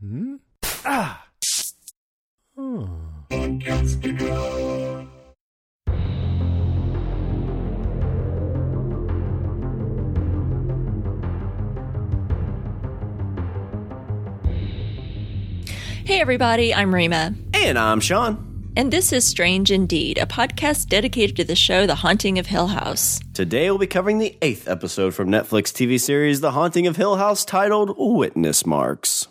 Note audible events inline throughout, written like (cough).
Hmm? Ah. Oh. Hey, everybody, I'm Rima. And I'm Sean. And this is Strange Indeed, a podcast dedicated to the show The Haunting of Hill House. Today we'll be covering the eighth episode from Netflix TV series The Haunting of Hill House titled Witness Marks.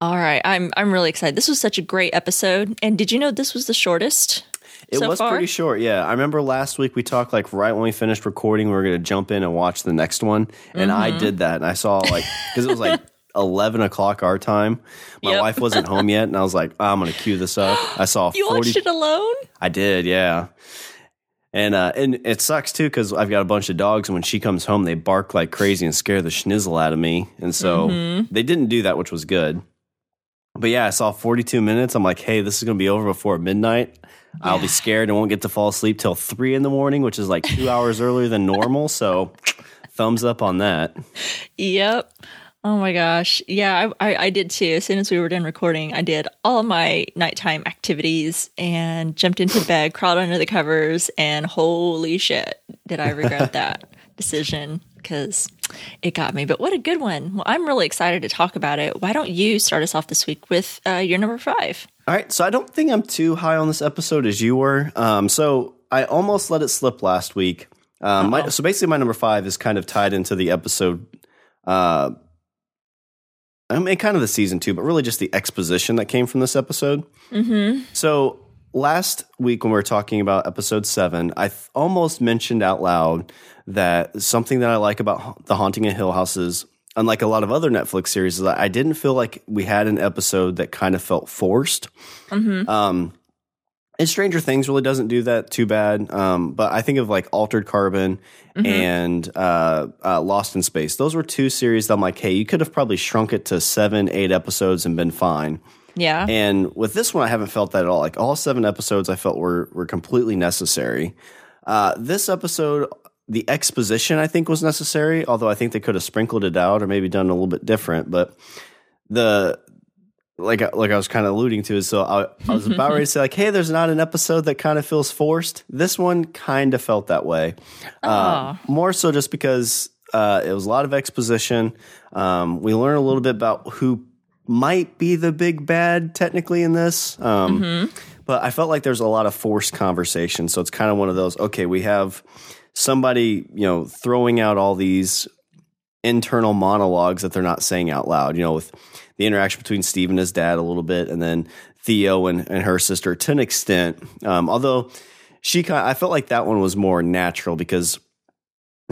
All right, I'm I'm really excited. This was such a great episode. And did you know this was the shortest? It so was far? pretty short, yeah. I remember last week we talked like right when we finished recording, we were going to jump in and watch the next one. And I Mm-hmm. did that. And I saw like, because it was like (laughs) 11 o'clock our time. My Yep. wife wasn't home yet. And I was like, "Oh, I'm going to cue this up. I saw (gasps) You 40. watched it alone? I did, yeah. And uh, and it sucks too because I've got a bunch of dogs, and when she comes home, they bark like crazy and scare the schnizzle out of me. And so Mm-hmm. they didn't do that, which was good. But yeah, I saw 42 minutes. I'm like, hey, this is going to be over before midnight. I'll be scared and won't get to fall asleep till three in the morning, which is like two (laughs) hours earlier than normal. So thumbs up on that. Yep. Oh my gosh. Yeah, I, I, I did too. As soon as we were done recording, I did all of my nighttime activities and jumped into (laughs) bed, crawled under the covers, and holy shit, did I regret that (laughs) decision because it got me. But what a good one. Well, I'm really excited to talk about it. Why don't you start us off this week with uh, your number five? All right, so I don't think I'm too high on this episode as you were. Um, so I almost let it slip last week. Um, my, so basically, my number five is kind of tied into the episode. Uh, I mean, kind of the season two, but really just the exposition that came from this episode. Mm-hmm. So last week when we were talking about episode seven, I th- almost mentioned out loud that something that I like about the Haunting of Hill House is, unlike a lot of other Netflix series, is that I didn't feel like we had an episode that kind of felt forced. Um, and Stranger Things really doesn't do that too bad. Um, but I think of like Altered Carbon and uh, uh, Lost in Space. Those were two series that I'm like, hey, you could have probably shrunk it to seven, eight episodes and been fine. Yeah. And with this one, I haven't felt that at all. Like all seven episodes, I felt were were completely necessary. Uh, this episode, the exposition, I think was necessary. Although I think they could have sprinkled it out or maybe done a little bit different. But the like like I was kind of alluding to is so I, I was about ready to say like, hey, there's not an episode that kind of feels forced. This one kind of felt that way. Uh, more so just because uh, it was a lot of exposition. Um, we learn a little bit about who might be the big bad technically in this. Um, But I felt like there's a lot of forced conversation. So it's kind of one of those, okay, we have somebody, you know, throwing out all these internal monologues that they're not saying out loud, you know, with the interaction between Steve and his dad a little bit, and then Theo and, and her sister to an extent. Um, although she kind of, I felt like that one was more natural because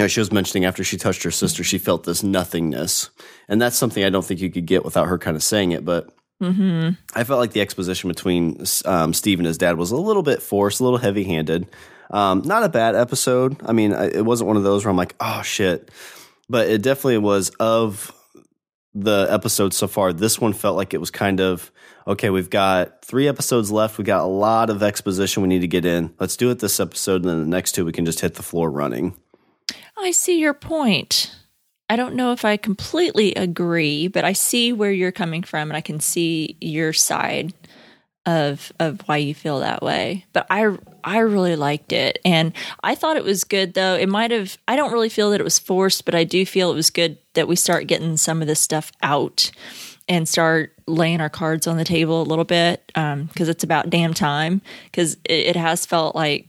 know, she was mentioning after she touched her sister, she felt this nothingness. And that's something I don't think you could get without her kind of saying it. But I felt like the exposition between um, Steve and his dad was a little bit forced, a little heavy handed. Um, not a bad episode. I mean, I- it wasn't one of those where I'm like, oh shit. But it definitely was of the episodes so far. This one felt like it was kind of okay. We've got three episodes left. We got a lot of exposition we need to get in. Let's do it this episode, and then the next two we can just hit the floor running. I see your point. I don't know if I completely agree, but I see where you're coming from and I can see your side of of why you feel that way. But I I really liked it and I thought it was good though. It might have I don't really feel that it was forced, but I do feel it was good that we start getting some of this stuff out and start laying our cards on the table a little bit um, because it's about damn time because it, it has felt like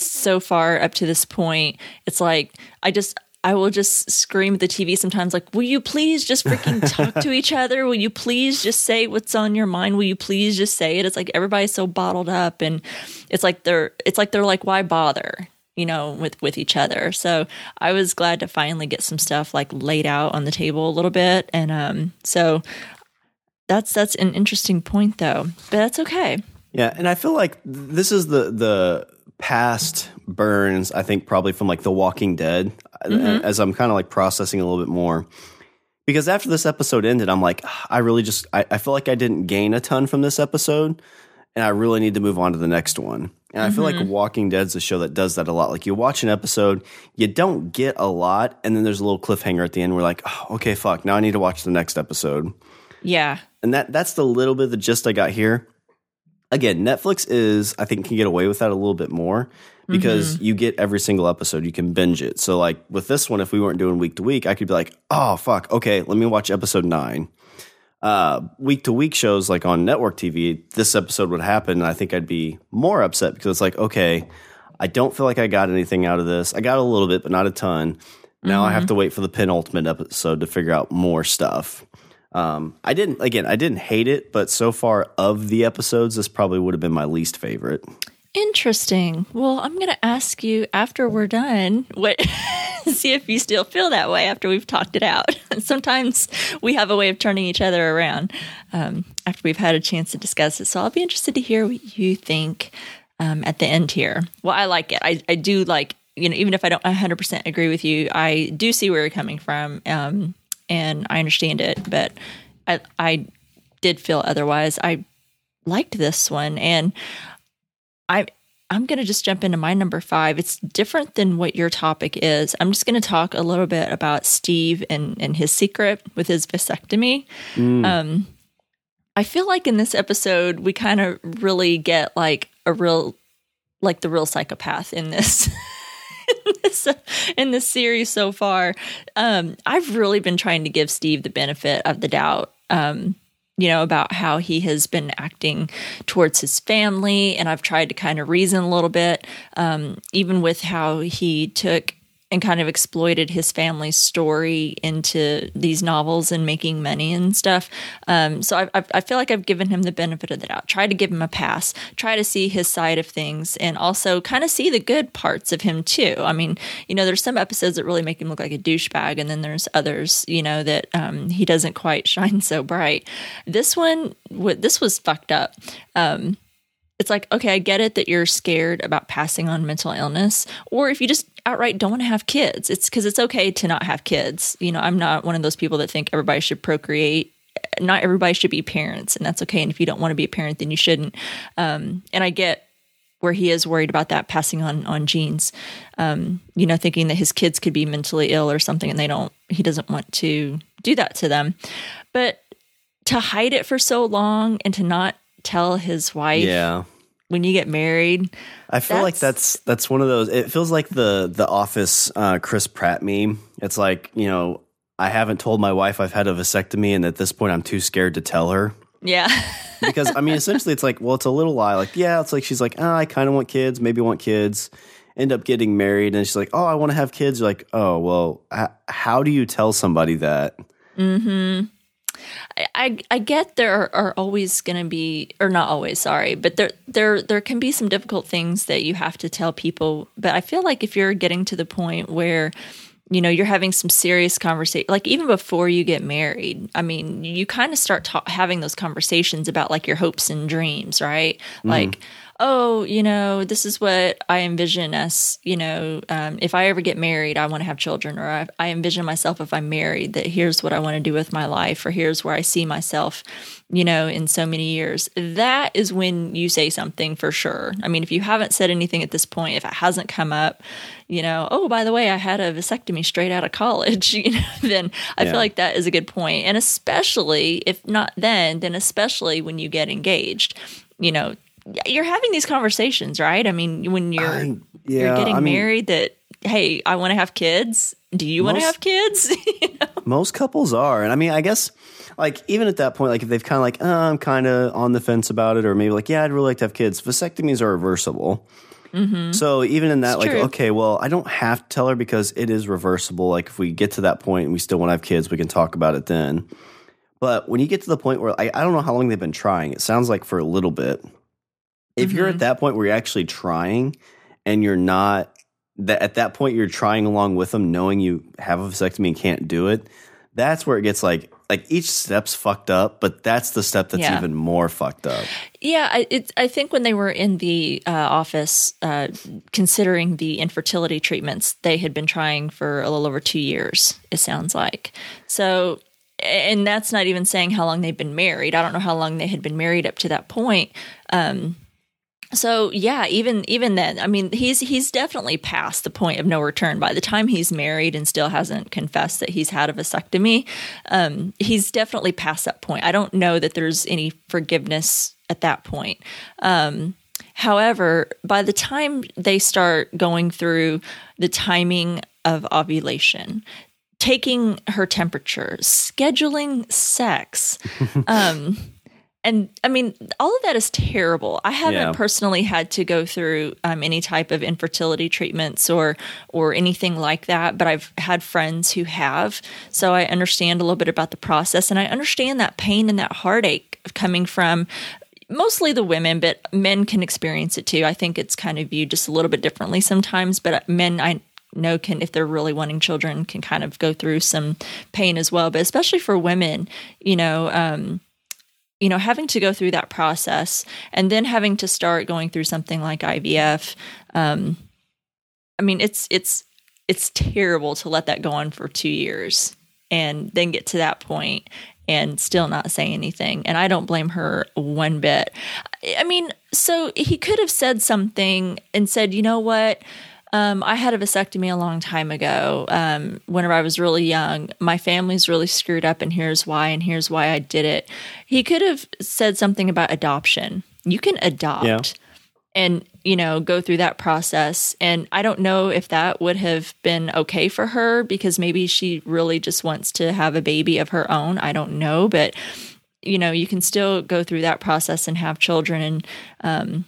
so far up to this point, it's like I just I will just scream at the TV sometimes like, "Will you please just freaking talk to each other? Will you please just say what's on your mind? Will you please just say it?" It's like everybody's so bottled up and it's like they're it's like they're like why bother? You know, with with each other. So I was glad to finally get some stuff like laid out on the table a little bit, and um, so that's that's an interesting point though, but that's okay. Yeah, and I feel like this is the the past burns. I think probably from like The Walking Dead, as I'm kind of like processing a little bit more. Because after this episode ended, I'm like, "Ah, I really just I, I feel like I didn't gain a ton from this episode, and I really need to move on to the next one. And I feel like Walking Dead's a show that does that a lot. Like you watch an episode, you don't get a lot, and then there's a little cliffhanger at the end. We're like, oh, okay, fuck, now I need to watch the next episode. Yeah. And that that's the little bit of the gist I got here. Again, Netflix is I think can get away with that a little bit more because Mm-hmm. you get every single episode, you can binge it. So like with this one, if we weren't doing week to week, I could be like, oh fuck, okay, let me watch episode nine. Uh, week to week shows like on network TV, this episode would happen, and I think I'd be more upset because it's like, okay, I don't feel like I got anything out of this. I got a little bit, but not a ton. Now I have to wait for the penultimate episode to figure out more stuff. Um, I didn't again. I didn't hate it, but so far of the episodes, this probably would have been my least favorite. Interesting. Well, I'm going to ask you after we're done what (laughs) see if you still feel that way after we've talked it out. (laughs) Sometimes we have a way of turning each other around um, after we've had a chance to discuss it. So I'll be interested to hear what you think um, at the end here. Well, I like it. I, I do like you know even if I don't 100% agree with you, I do see where you're coming from, um, and I understand it. But I I did feel otherwise. I liked this one and. I I'm going to just jump into my number 5. It's different than what your topic is. I'm just going to talk a little bit about Steve and and his secret with his vasectomy. Um I feel like in this episode we kind of really get like a real like the real psychopath in this (laughs) (laughs) in this, in this series so far. Um I've really been trying to give Steve the benefit of the doubt. Um you know, about how he has been acting towards his family. And I've tried to kind of reason a little bit, um, even with how he took and kind of exploited his family's story into these novels and making money and stuff. Um, so I, I, I feel like I've given him the benefit of the doubt. Try to give him a pass. Try to see his side of things, and also kind of see the good parts of him too. I mean, you know, there's some episodes that really make him look like a douchebag, and then there's others, you know, that um, he doesn't quite (laughs) shine so bright. This one, this was fucked up. Um, it's like, okay, I get it that you're scared about passing on mental illness, or if you just outright don't want to have kids, it's because it's okay to not have kids. You know, I'm not one of those people that think everybody should procreate. Not everybody should be parents, and that's okay. And if you don't want to be a parent, then you shouldn't. Um, and I get where he is worried about that passing on on genes. Um, you know, thinking that his kids could be mentally ill or something, and they don't. He doesn't want to do that to them. But to hide it for so long and to not tell his wife Yeah. When you get married. I feel like That's- that's that's one of those. It feels like the the Office uh, Chris Pratt meme. It's like you know I haven't told my wife I've had a vasectomy, and at this point I'm too scared to tell her Yeah. (laughs) because I mean essentially it's like well it's a little lie. Like yeah, it's like she's like oh, I kind of want kids, maybe want kids. End up getting married, and she's like oh I want to have kids. You're like oh well h- how do you tell somebody that? I, I get there are, are always going to be, or not always, sorry, but there there there can be some difficult things that you have to tell people. But I feel like if you're getting to the point where you know you're having some serious conversation, like even before you get married, I mean, you kind of start ta- having those conversations about like your hopes and dreams, right? Mm-hmm. Like. Oh, you know, this is what I envision as, you know, um, if I ever get married, I want to have children, or I, I envision myself if I'm married, that here's what I want to do with my life, or here's where I see myself, you know, in so many years. That is when you say something for sure. I mean, if you haven't said anything at this point, if it hasn't come up, you know, oh, by the way, I had a vasectomy straight out of college, (laughs) you know, then I Yeah. feel like that is a good point. And especially if not then, then especially when you get engaged, you know, you're having these conversations, right? I mean, when you're I- you're getting I mean- married, that hey, I want to have kids. Do you want to have kids? (laughs) You know? Most couples are, and I mean, I guess like even at that point, like if they've kind of like, oh, I'm kind of on the fence about it, or maybe like, yeah, I'd really like to have kids. Vasectomies are reversible, so even in that, Mm-hmm. It's like, true. okay, well, I don't have to tell her because it is reversible. Like if we get to that point and we still want to have kids, we can talk about it then. But when you get to the point where I, I don't know how long they've been trying, it sounds like for a little bit. If you're Mm-hmm. at that point where you're actually trying and you're not that at that point you're trying along with them, knowing you have a vasectomy and can't do it, that's where it gets like like each step's fucked up, but that's the step that's Yeah. even more fucked up. Yeah, I, it's, I think when they were in the uh, office uh, considering the infertility treatments, they had been trying for a little over two years, it sounds like. So, and that's not even saying how long they've been married. I don't know how long they had been married up to that point. Um, so yeah, even even then, I mean, he's he's definitely past the point of no return. By the time he's married and still hasn't confessed that he's had a vasectomy, um, he's definitely past that point. I don't know that there's any forgiveness at that point. Um, however, by the time they start going through the timing of ovulation, taking her temperature, scheduling sex. (laughs) um, and I mean, all of that is terrible. I haven't Yeah. personally had to go through um, any type of infertility treatments or or anything like that, but I've had friends who have, so I understand a little bit about the process, and I understand that pain and that heartache coming from mostly the women, but men can experience it too. I think it's kind of viewed just a little bit differently sometimes, but men I know can if they're really wanting children can kind of go through some pain as well, but especially for women, you know, um you know, having to go through that process and then having to start going through something like IVF, um, I mean, it's it's it's terrible to let that go on for two years and then get to that point and still not say anything. And I don't blame her one bit. I mean, so he could have said something and said, you know what? Um, I had a vasectomy a long time ago. Um, whenever I was really young, my family's really screwed up, and here's why, and here's why I did it. He could have said something about adoption. You can adopt Yeah. and, you know, go through that process. And I don't know if that would have been okay for her because maybe she really just wants to have a baby of her own. I don't know. But, you know, you can still go through that process and have children and, um,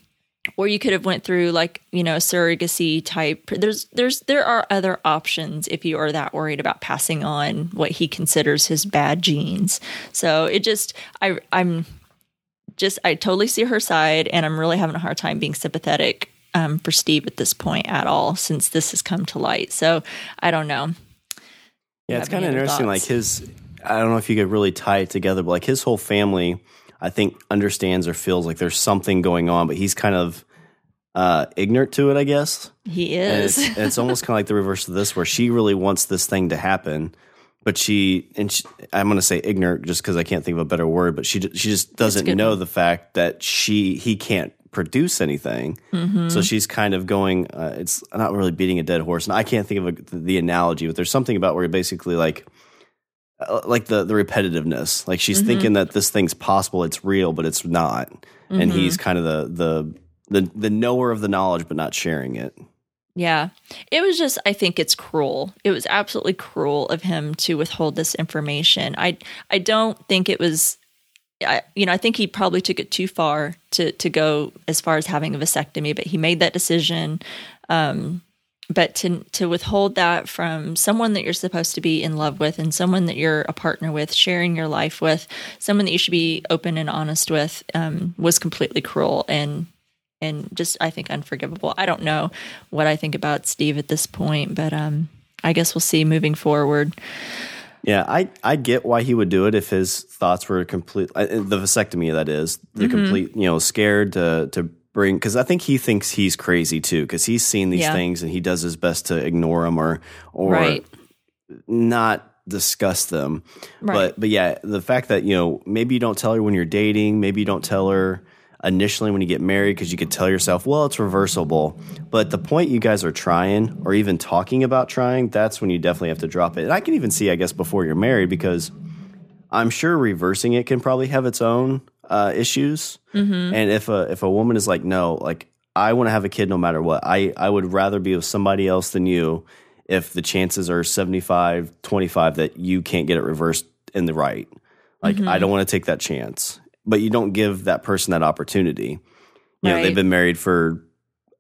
or you could have went through like you know surrogacy type. There's there's there are other options if you are that worried about passing on what he considers his bad genes. So it just i i'm just i totally see her side and i'm really having a hard time being sympathetic um, for steve at this point at all since this has come to light. So i don't know. Yeah, it's kind of interesting. Like his, I don't know if you could really tie it together, but like his whole family, I think understands or feels like there's something going on, but he's kind of uh, ignorant to it, I guess. he is it's, and it's almost kind of like the reverse of this, where she really wants this thing to happen, but she and she, I'm going to say ignorant just because I can't think of a better word, but she she just doesn't know one. the fact that she he can't produce anything, Mm-hmm. so she's kind of going. Uh, it's not really beating a dead horse, and I can't think of a, the analogy, but there's something about where basically like. Uh, Like the the repetitiveness, like she's Mm-hmm. thinking that this thing's possible, it's real, but it's not, and Mm-hmm. he's kind of the the the the knower of the knowledge, but not sharing it. Yeah. It was just I think it's cruel. It was absolutely cruel of him to withhold this information. I I don't think it was I, you know, I think he probably took it too far to to go as far as having a vasectomy, but he made that decision. Um but to to withhold that from someone that you're supposed to be in love with and someone that you're a partner with, sharing your life with, someone that you should be open and honest with, um, was completely cruel and and just I think unforgivable. I don't know what I think about Steve at this point, but um, I guess we'll see moving forward. Yeah, I, I get why he would do it if his thoughts were complete. uh, The vasectomy, that is, the Mm-hmm. complete, you know, scared to to bring. Because I think he thinks he's crazy too. Because he's seen these Yeah. things and he does his best to ignore them or or Right. not discuss them. Right. But but yeah, the fact that you know maybe you don't tell her when you're dating, maybe you don't tell her initially when you get married because you could tell yourself, well, it's reversible. But the point you guys are trying or even talking about trying, that's when you definitely have to drop it. And I can even see, I guess, before you're married because I'm sure reversing it can probably have its own uh, issues. And if a if a woman is like, no, like I want to have a kid no matter what, I I would rather be with somebody else than you. If the chances are 75, 25 that you can't get it reversed in the right, like I don't want to take that chance. But you don't give that person that opportunity. You know, they've been married for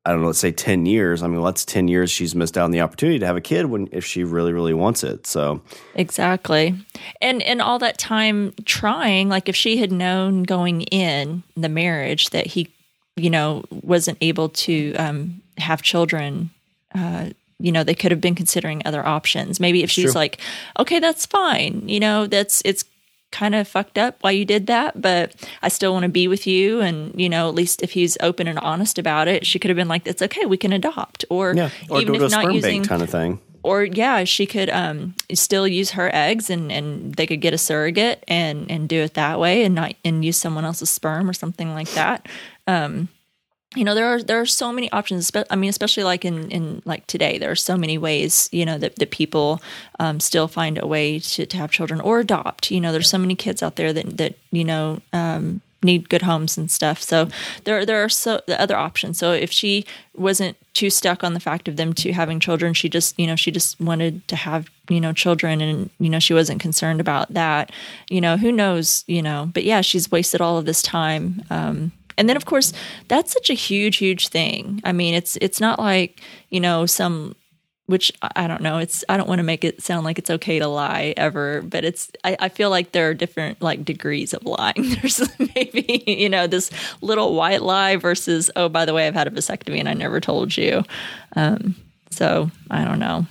I don't know, let's say 10 years. I mean, well, that's 10 years she's missed out on the opportunity to have a kid when if she really, really wants it. So, Exactly. And and all that time trying, like if she had known going in the marriage that he, you know, wasn't able to um, have children, uh, you know, they could have been considering other options. Maybe if she's like, okay, that's fine. You know, that's it's kind of fucked up why you did that, but I still want to be with you. And you know, at least if he's open and honest about it, she could have been like, "It's okay, we can adopt," or yeah. Or even go to a if not sperm using bank kind of thing. or yeah, she could um, still use her eggs and, and they could get a surrogate and, and do it that way and not and use someone else's sperm or something like that. Um, you know there are there are so many options i mean especially like in in like today there are so many ways you know that, that people um, still find a way to, to have children or adopt. You know there's so many kids out there that that you know um, need good homes and stuff. So there there are so the other options. So if she wasn't too stuck on the fact of them two having children she just you know she just wanted to have you know children and you know she wasn't concerned about that. You know who knows you know but yeah she's wasted all of this time um, and then of course that's such a huge huge thing. I mean it's it's not like you know some which i don't know it's i don't want to make it sound like it's okay to lie ever but it's i, I feel like there are different like degrees of lying. (laughs) There's maybe you know this little white lie versus oh by the way i've had a vasectomy and i never told you. Um, so i don't know.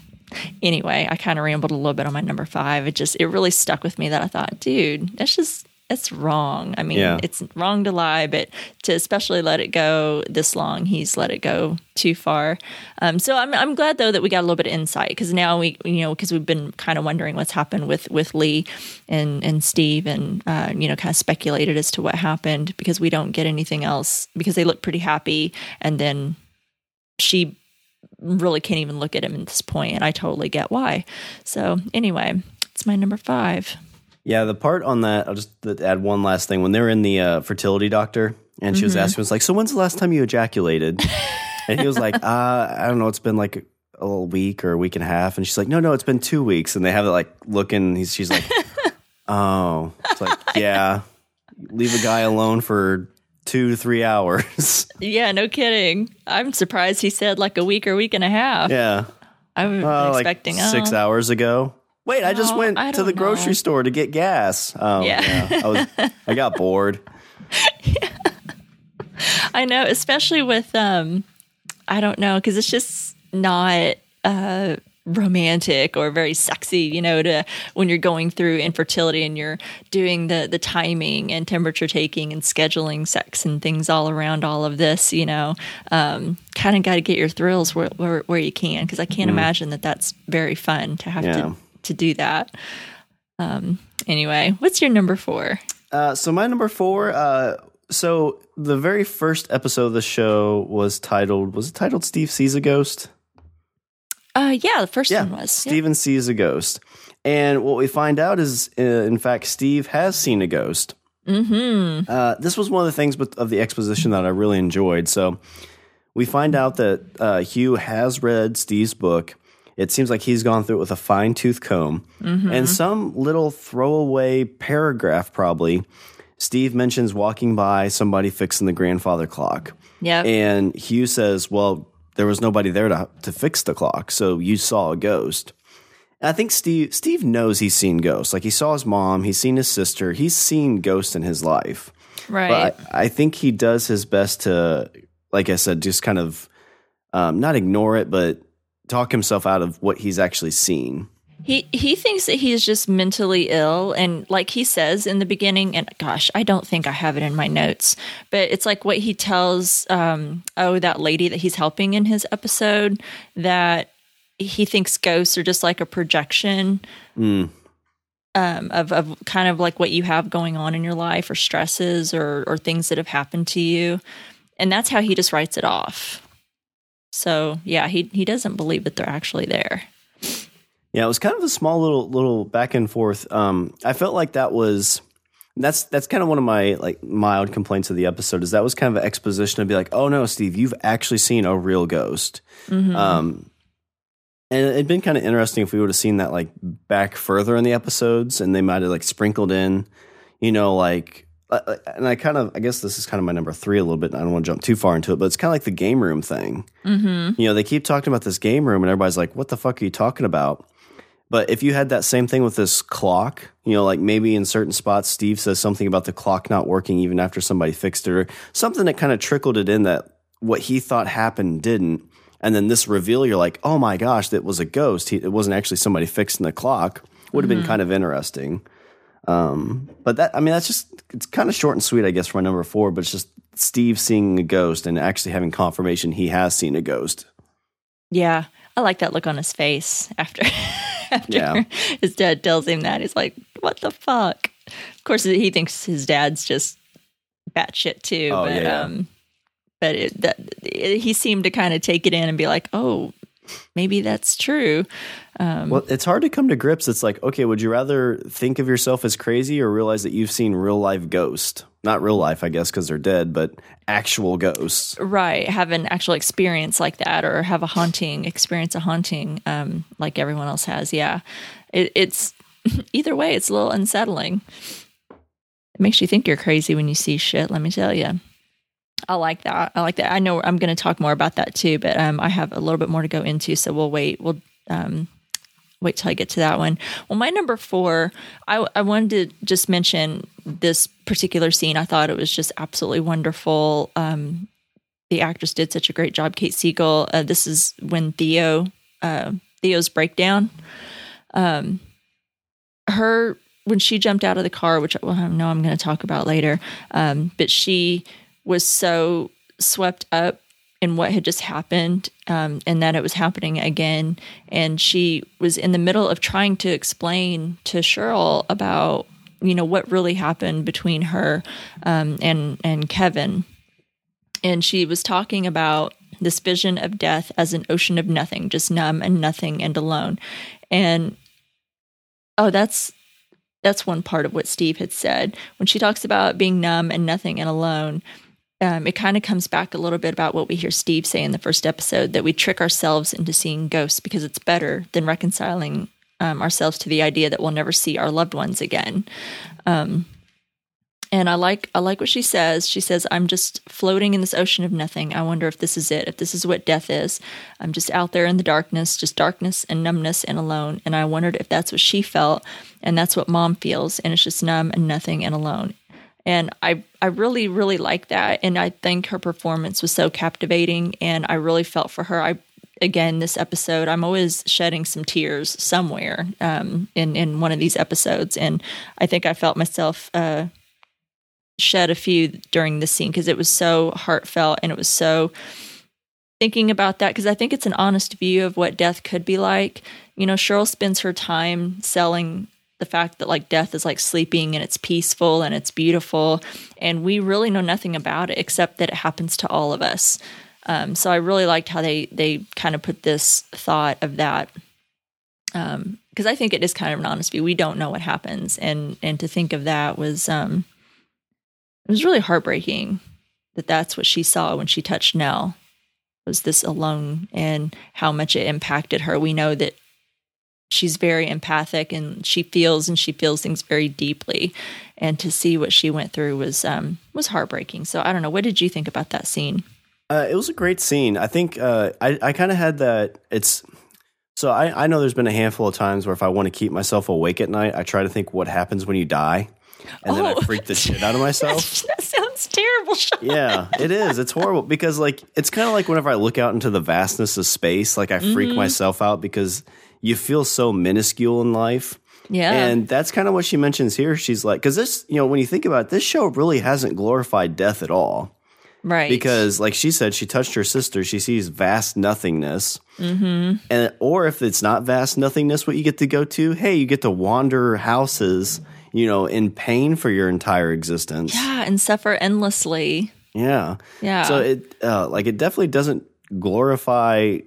Anyway i kind of rambled a little bit on my number five. It just it really stuck with me that i thought dude that's just it's wrong. I mean, Yeah. it's wrong to lie, but to especially let it go this long, he's let it go too far. Um, so I'm I'm glad though that we got a little bit of insight because now we you know because we've been kind of wondering what's happened with with Leigh and and Steve and uh, you know kind of speculated as to what happened because we don't get anything else because they look pretty happy and then she really can't even look at him at this point and I totally get why. So anyway, it's my number five. Yeah, the part on that, I'll just add one last thing. When they were in the uh, fertility doctor, and she was Mm-hmm. asking, was like, "So when's the last time you ejaculated?" (laughs) and he was like, uh, "I don't know. It's been like a little week or a week and a half." And she's like, "No, no, it's been two weeks." And they have it like looking. He's, she's like, (laughs) "Oh, it's like yeah, leave a guy alone for two to three hours." (laughs) Yeah, no kidding. I'm surprised he said like a week or week and a half. yeah, I was Uh, like expecting six oh, hours ago. Wait, I just went I to the don't grocery store to get gas. Oh, Yeah. yeah. I was, I got bored. (laughs) I know, especially with um, I don't know, because it's just not uh romantic or very sexy, you know, to when you're going through infertility and you're doing the the timing and temperature taking and scheduling sex and things all around all of this, you know, um, kind of got to get your thrills where where, where you can, because I can't imagine that that's very fun to have Yeah. to to do that. Um, anyway, what's your number four? Uh, so my number four. Uh, so the very first episode of the show was titled. Was it titled "Steve Sees a Ghost"? Uh, yeah, the first Yeah, one was. Yeah. Sees a ghost, and what we find out is, uh, in fact, Steve has seen a ghost. Mm-hmm. Uh, this was one of the things with, of the exposition that I really enjoyed. So we find out that uh, Hugh has read Steve's book. It seems like he's gone through it with a fine tooth comb. And some little throwaway paragraph, probably, Steve mentions walking by somebody fixing the grandfather clock. Yep. And Hugh says, Well, there was nobody there to, to fix the clock. So you saw a ghost. And I think Steve Steve knows he's seen ghosts. Like he saw his mom, he's seen his sister, he's seen ghosts in his life. right. But I, I think he does his best to, like I said, just kind of um, not ignore it, but talk himself out of what he's actually seen. He he thinks that he's just mentally ill, and like he says in the beginning, and gosh, I don't think I have it in my notes, but it's like what he tells um oh that lady that he's helping in his episode that he thinks ghosts are just like a projection um of of kind of like what you have going on in your life or stresses or or things that have happened to you, and that's how he just writes it off. So yeah, he he doesn't believe that they're actually there. Yeah, it was kind of a small little little back and forth. Um, I felt like that was that's that's kind of one of my like mild complaints of the episode is that was kind of an exposition to be like, oh no, Steve, you've actually seen a real ghost. Um, and it'd been kind of interesting if we would have seen that like back further in the episodes, and they might have like sprinkled in, you know, like. And I kind of, I guess this is kind of my number three a little bit. And I don't want to jump too far into it, but it's kind of like the game room thing. Mm-hmm. You know, they keep talking about this game room, and everybody's like, "What the fuck are you talking about?" But if you had that same thing with this clock, you know, like maybe in certain spots, Steve says something about the clock not working even after somebody fixed it, or something that kind of trickled it in that what he thought happened didn't. And then this reveal, you're like, oh my gosh, that was a ghost. He, it wasn't actually somebody fixing the clock. Would have been kind of interesting. Um, but that, I mean, that's just, it's kind of short and sweet, I guess, for my number four, but it's just Steve seeing a ghost and actually having confirmation he has seen a ghost. Yeah, I like that look on his face after (laughs) after Yeah. his dad tells him that. He's like, "What the fuck?" Of course, he thinks his dad's just batshit too. Oh, but yeah, yeah. um, but it, that, it, he seemed to kind of take it in and be like, "Oh, maybe that's true." Um, well, it's hard to come to grips. It's like, okay, would you rather think of yourself as crazy or realize that you've seen real life ghosts? Not real life, I guess, because they're dead, but actual ghosts. Right. Have an actual experience like that or have a haunting, experience a haunting um, like everyone else has. Yeah. It, it's (laughs) either way, it's a little unsettling. It makes you think you're crazy when you see shit, let me tell you. I like that. I like that. I know I'm going to talk more about that too, but um, I have a little bit more to go into, so we'll wait. We'll um, wait till I get to that one. Well, my number four, I, I wanted to just mention this particular scene. I thought it was just absolutely wonderful. Um, the actress did such a great job, Kate Siegel. Uh, this is when Theo, uh, Theo's breakdown. Um, her when she jumped out of the car, which well, I know I'm going to talk about later, um, but she was so swept up in what had just happened um, and that it was happening again. And she was in the middle of trying to explain to Cheryl about, you know, what really happened between her um, and and Kevin. And she was talking about this vision of death as an ocean of nothing, just numb and nothing and alone. And oh, that's that's one part of what Steve had said when she talks about being numb and nothing and alone um, it kind of comes back a little bit about what we hear Steve say in the first episode that we trick ourselves into seeing ghosts because it's better than reconciling um, ourselves to the idea that we'll never see our loved ones again. Um, and I like I like what she says. She says, "I'm just floating in this ocean of nothing. I wonder if this is it. If this is what death is. I'm just out there in the darkness, just darkness and numbness and alone. And I wondered if that's what she felt, and that's what Mom feels. And it's just numb and nothing and alone. And I, I really, really like that. And I think her performance was so captivating. And I really felt for her. I, again, this episode, I'm always shedding some tears somewhere um, in, in one of these episodes. And I think I felt myself uh, shed a few during the scene because it was so heartfelt and it was so thinking about that because I think it's an honest view of what death could be like. You know, Cheryl spends her time selling the fact that like death is like sleeping and it's peaceful and it's beautiful. And we really know nothing about it except that it happens to all of us. Um, so i really liked how they they kind of put this thought of that. Because um, i think it is kind of an honest view. We don't know what happens. And and to think of that was um it was really heartbreaking that that's what she saw when she touched nell was this alone and how much it impacted her. We know that she's very empathic and she feels and she feels things very deeply and to see what she went through was um was heartbreaking so i don't know what did you think about that scene uh, it was a great scene i think uh, i, I kind of had that it's so I, I know there's been a handful of times where if i want to keep myself awake at night i try to think what happens when you die and oh. then I oh. freak the (laughs) shit out of myself. that sounds terrible. Sean. Yeah, it is. It's horrible because like it's kind of like whenever I look out into the vastness of space, like I freak mm-hmm. myself out because you feel so minuscule in life. Yeah. And that's kind of what she mentions here. She's like, because this, you know, when you think about it, this show really hasn't glorified death at all. Right. Because, like she said, she touched her sister. She sees vast nothingness. Mm-hmm. And, or if it's not vast nothingness, what you get to go to, hey, you get to wander houses, you know, in pain for your entire existence. Yeah. And suffer endlessly. Yeah. Yeah. So it, uh, like, it definitely doesn't glorify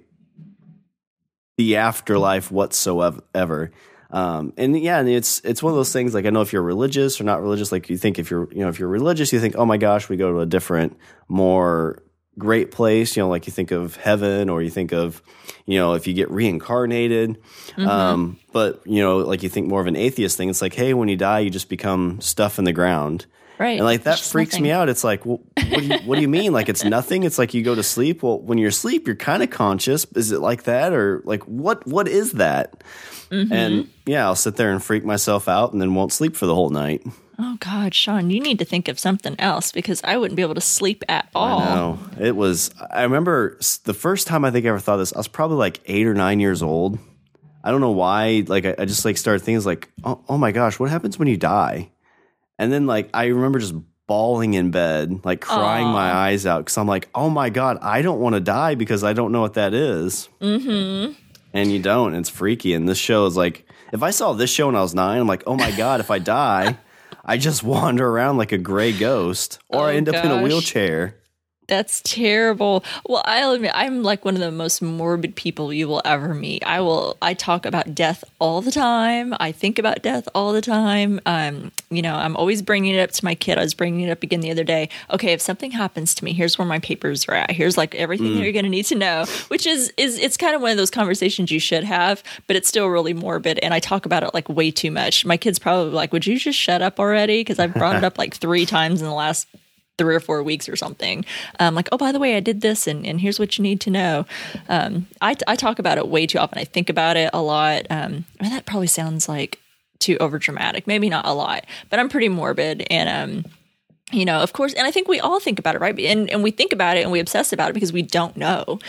the afterlife whatsoever. Um, and yeah, and it's it's one of those things. Like I know if you're religious or not religious, like you think if you're you know if you're religious, you think, oh my gosh, we go to a different, more great place. You know, like you think of heaven, or you think of you know if you get reincarnated. Mm-hmm. Um, but you know, like you think more of an atheist thing. It's like, hey, when you die, you just become stuff in the ground. Right. And like that freaks nothing. me out. It's like, well, what, do you, what do you mean? Like it's (laughs) nothing? It's like you go to sleep. Well, when you're asleep, you're kind of conscious. Is it like that? Or like what, what is that? Mm-hmm. And yeah, I'll sit there and freak myself out and then won't sleep for the whole night. Oh God, Sean, you need to think of something else because I wouldn't be able to sleep at all. I know. It was, I remember the first time I think I ever thought this, I was probably like eight or nine years old. I don't know why. Like, I, I just like started thinking, like, oh, oh my gosh, what happens when you die? And then like I remember just bawling in bed, like crying Aww. my eyes out because I'm like, oh my god, I don't want to die because I don't know what that is. Mm-hmm. And you don't. It's freaky. And this show is like, if I saw this show when I was nine, I'm like, oh my god, if I die, (laughs) I just wander around like a gray ghost, or oh, I end gosh. up in a wheelchair. That's terrible. Well, I'll admit I'm like one of the most morbid people you will ever meet. I will I talk about death all the time. I think about death all the time. Um, you know, I'm always bringing it up to my kid. I was bringing it up again the other day. Okay, if something happens to me, here's where my papers are at. Here's like everything mm. you're going to need to know, which is is it's kind of one of those conversations you should have, but it's still really morbid and I talk about it like way too much. My kids probably like, "Would you just shut up already?" because I've brought it up like 3 times in the last three or four weeks or something. Um, like, oh, by the way, I did this, and, and here's what you need to know. Um, I, I talk about it way too often. I think about it a lot. Um, that probably sounds like too over dramatic. Maybe not a lot, but I'm pretty morbid, and um, you know, of course, and I think we all think about it, right? And and we think about it and we obsess about it because we don't know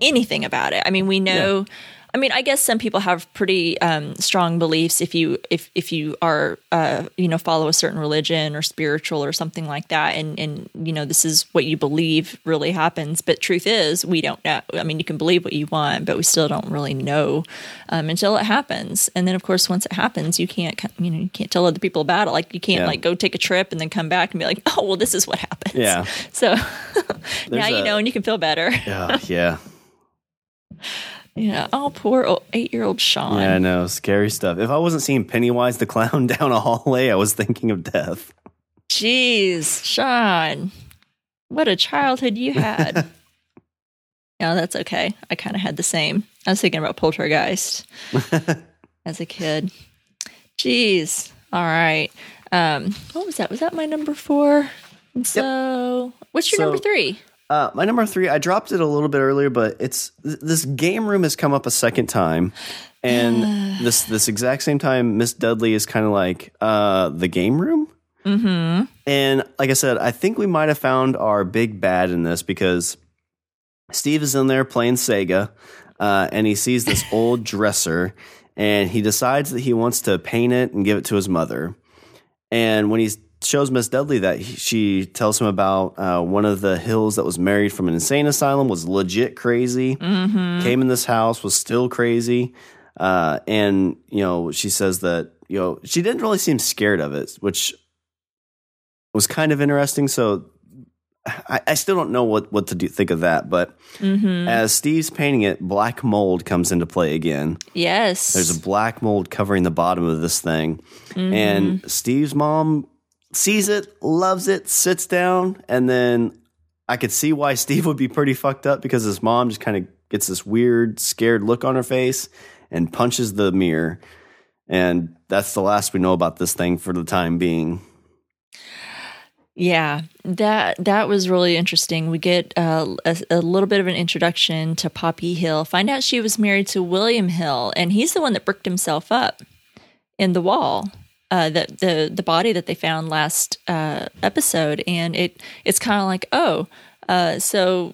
anything about it. I mean, we know. Yeah I mean, I guess some people have pretty um, strong beliefs if you if if you are uh, you know follow a certain religion or spiritual or something like that, and and you know this is what you believe really happens. But truth is, we don't know. I mean, you can believe what you want, but we still don't really know um, until it happens. And then, of course, once it happens, you can't you know you can't tell other people about it. Like you can't yeah. like go take a trip and then come back and be like, oh well, this is what happens. Yeah. (laughs) So (laughs) now a, you know, and you can feel better. yeah. (laughs) Yeah. Yeah. Oh, poor eight year old Sean. Yeah, I know. Scary stuff. If I wasn't seeing Pennywise the clown (laughs) down a hallway, I was thinking of death. Jeez, Sean. What a childhood you had. (laughs) no, that's okay. I kind of had the same. I was thinking about Poltergeist (laughs) as a kid. Jeez. All right. Um, what was that? Was that my number four? so, yep. what's your so, number three? Uh, my number three, I dropped it a little bit earlier, but it's this game room has come up a second time, and this this exact same time, Miss Dudley is kind of like uh, the game room. Mm-hmm. And like I said, I think we might have found our big bad in this because Steve is in there playing Sega, uh, and he sees this (laughs) old dresser, and he decides that he wants to paint it and give it to his mother. And when he's shows Miss Dudley that he, she tells him about uh, one of the hills that was married from an insane asylum was legit crazy. Mm-hmm. Came in this house was still crazy, uh, and you know she says that you know she didn't really seem scared of it, which was kind of interesting. So I, I still don't know what what to do, think of that. But mm-hmm. as Steve's painting it, black mold comes into play again. Yes, there's a black mold covering the bottom of this thing, mm-hmm. and Steve's mom sees it, loves it, sits down, and then I could see why (laughs) Steve would be pretty fucked up because his mom just kind of gets this weird, scared look on her face and punches the mirror. And that's the last we know about this thing for the time being. Yeah, that that was really interesting. We get uh, a, a, little bit of an introduction to Poppy Hill. Find out she was married to William Hill, and he's the one that bricked himself up in the wall uh, the the the body that they found last uh, episode, and it it's kind of like oh, uh, so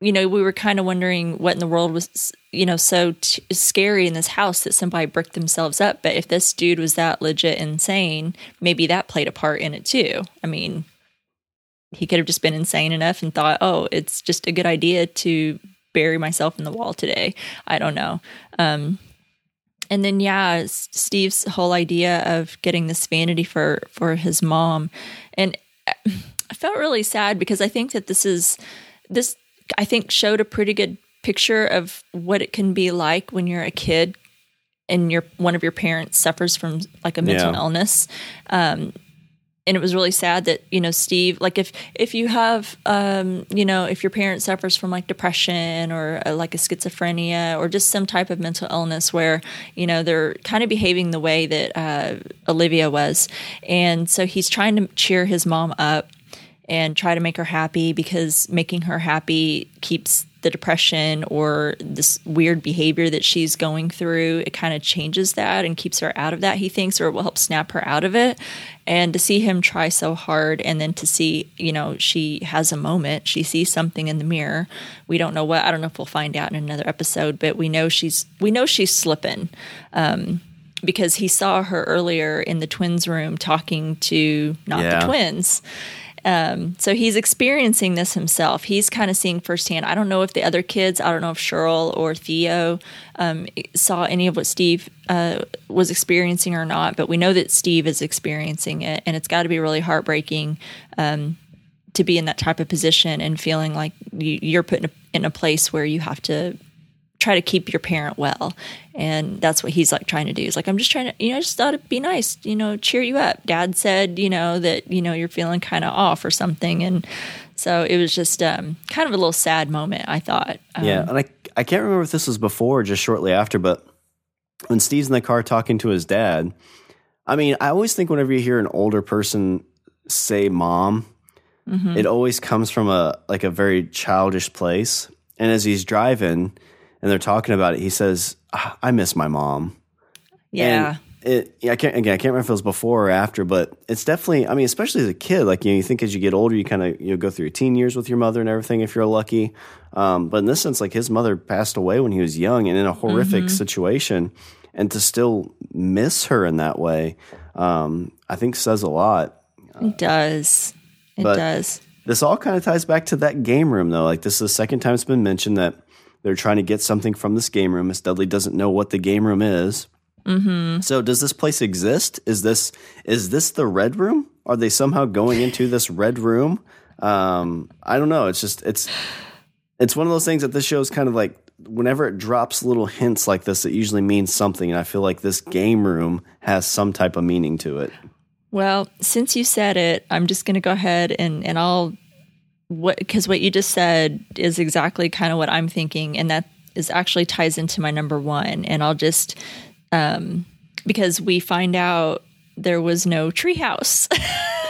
you know we were kind of wondering what in the world was you know so t- scary in this house that somebody bricked themselves up. But if this dude was that legit insane, maybe that played a part in it too. I mean, he could have just been insane enough and thought, oh, it's just a good idea to bury myself in the wall today. I don't know. Um, and then yeah steve's whole idea of getting this vanity for for his mom and i felt really sad because i think that this is this i think showed a pretty good picture of what it can be like when you're a kid and your one of your parents suffers from like a mental yeah. illness um, and it was really sad that you know Steve like if if you have um you know if your parent suffers from like depression or uh, like a schizophrenia or just some type of mental illness where you know they're kind of behaving the way that uh, Olivia was. And so he's trying to cheer his mom up and try to make her happy because making her happy keeps the depression or this weird behavior that she's going through, it kind of changes that and keeps her out of that, he thinks, or it will help snap her out of it. And to see him try so hard and then to see, you know, she has a moment, she sees something in the mirror. We don't know what, I don't know if we'll find out in another episode, but we know she's, we know she's slipping. Um, because he saw her earlier in the twins room talking to not yeah. the twins um, so he's experiencing this himself. He's kind of seeing firsthand. I don't know if the other kids, I don't know if Cheryl or Theo um, saw any of what Steve uh, was experiencing or not, but we know that Steve is experiencing it, and it's got to be really heartbreaking. Um, to be in that type of position and feeling like you, you're put in a, in a place where you have to try to keep your parent well. And that's what he's like trying to do. He's like, I'm just trying to, you know, I just thought it'd be nice, you know, cheer you up. Dad said, you know, that, you know, you're feeling kind of off or something. And so it was just um, kind of a little sad moment, I thought. Um, yeah. And I, I can't remember if this was before or just shortly after, but when Steve's in the car talking to his dad, I mean, I always think whenever you hear an older person say mom, mm-hmm. it always comes from a like a very childish place. And as he's driving, and they're talking about it, he says, ah, "I miss my mom." Yeah. And it, I can't again. I can't remember if it was before or after, but it's definitely. I mean, especially as a kid, like you know, you think as you get older, you kind of you know, go through your teen years with your mother and everything if you're lucky. Um, but in this sense, like his mother passed away when he was young and in a horrific mm-hmm. situation, and to still miss her in that way, um, I think says a lot. It does. It does. This all kind of ties back to that game room, though. Like this is the second time it's been mentioned that they're trying to get something from this game room. Miss Dudley doesn't know what the game room is. Mm-hmm. So does this place exist? Is this is this the red room? Are they somehow going into this red room? Um, I don't know. It's just it's it's one of those things that this show is kind of like whenever it drops little hints like this, it usually means something. And I feel like this game room has some type of meaning to it. Well, since you said it, I'm just going to go ahead and and I'll what because what you just said is exactly kind of what I'm thinking, and that is actually ties into my number one. And I'll just um, because we find out there was no treehouse.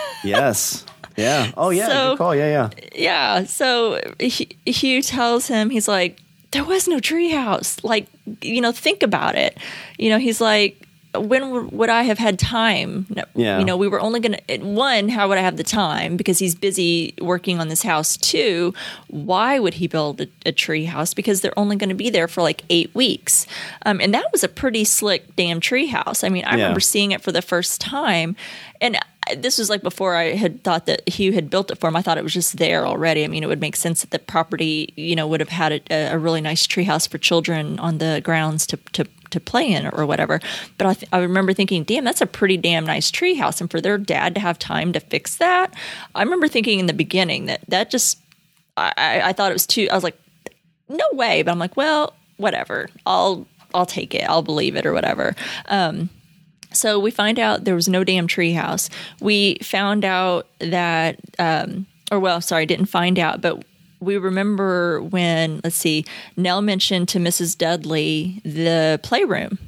(laughs) yes. Yeah. Oh, yeah. So, good call. Yeah, yeah. Yeah. So Hugh tells him, he's like, there was no treehouse. Like, you know, think about it. You know, he's like, when would I have had time? Yeah. You know, we were only going to, one, how would I have the time? Because he's busy working on this house. Two, why would he build a, a tree house? Because they're only going to be there for like eight weeks. Um, and that was a pretty slick damn tree house. I mean, I yeah. remember seeing it for the first time. And this was like before I had thought that Hugh had built it for him. I thought it was just there already. I mean, it would make sense that the property, you know, would have had a, a really nice treehouse for children on the grounds to, to to play in or whatever. But I, th- I remember thinking, damn, that's a pretty damn nice treehouse. And for their dad to have time to fix that, I remember thinking in the beginning that that just, I, I thought it was too, I was like, no way. But I'm like, well, whatever. I'll, I'll take it. I'll believe it or whatever. Um, so we find out there was no damn treehouse. We found out that, um, or well, sorry, didn't find out, but we remember when, let's see, Nell mentioned to Mrs. Dudley the playroom.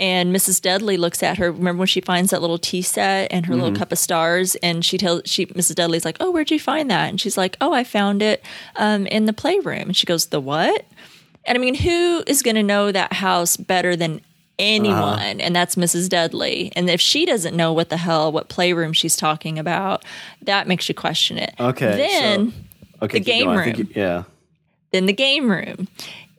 And Mrs. Dudley looks at her. Remember when she finds that little tea set and her mm-hmm. little cup of stars, and she tells she Mrs. Dudley's like, "Oh, where'd you find that?" And she's like, "Oh, I found it um, in the playroom." And she goes, "The what?" And I mean, who is going to know that house better than anyone? Uh-huh. And that's Mrs. Dudley. And if she doesn't know what the hell, what playroom she's talking about, that makes you question it. Okay. Then. So- Okay, the game room. You, yeah. Then the game room.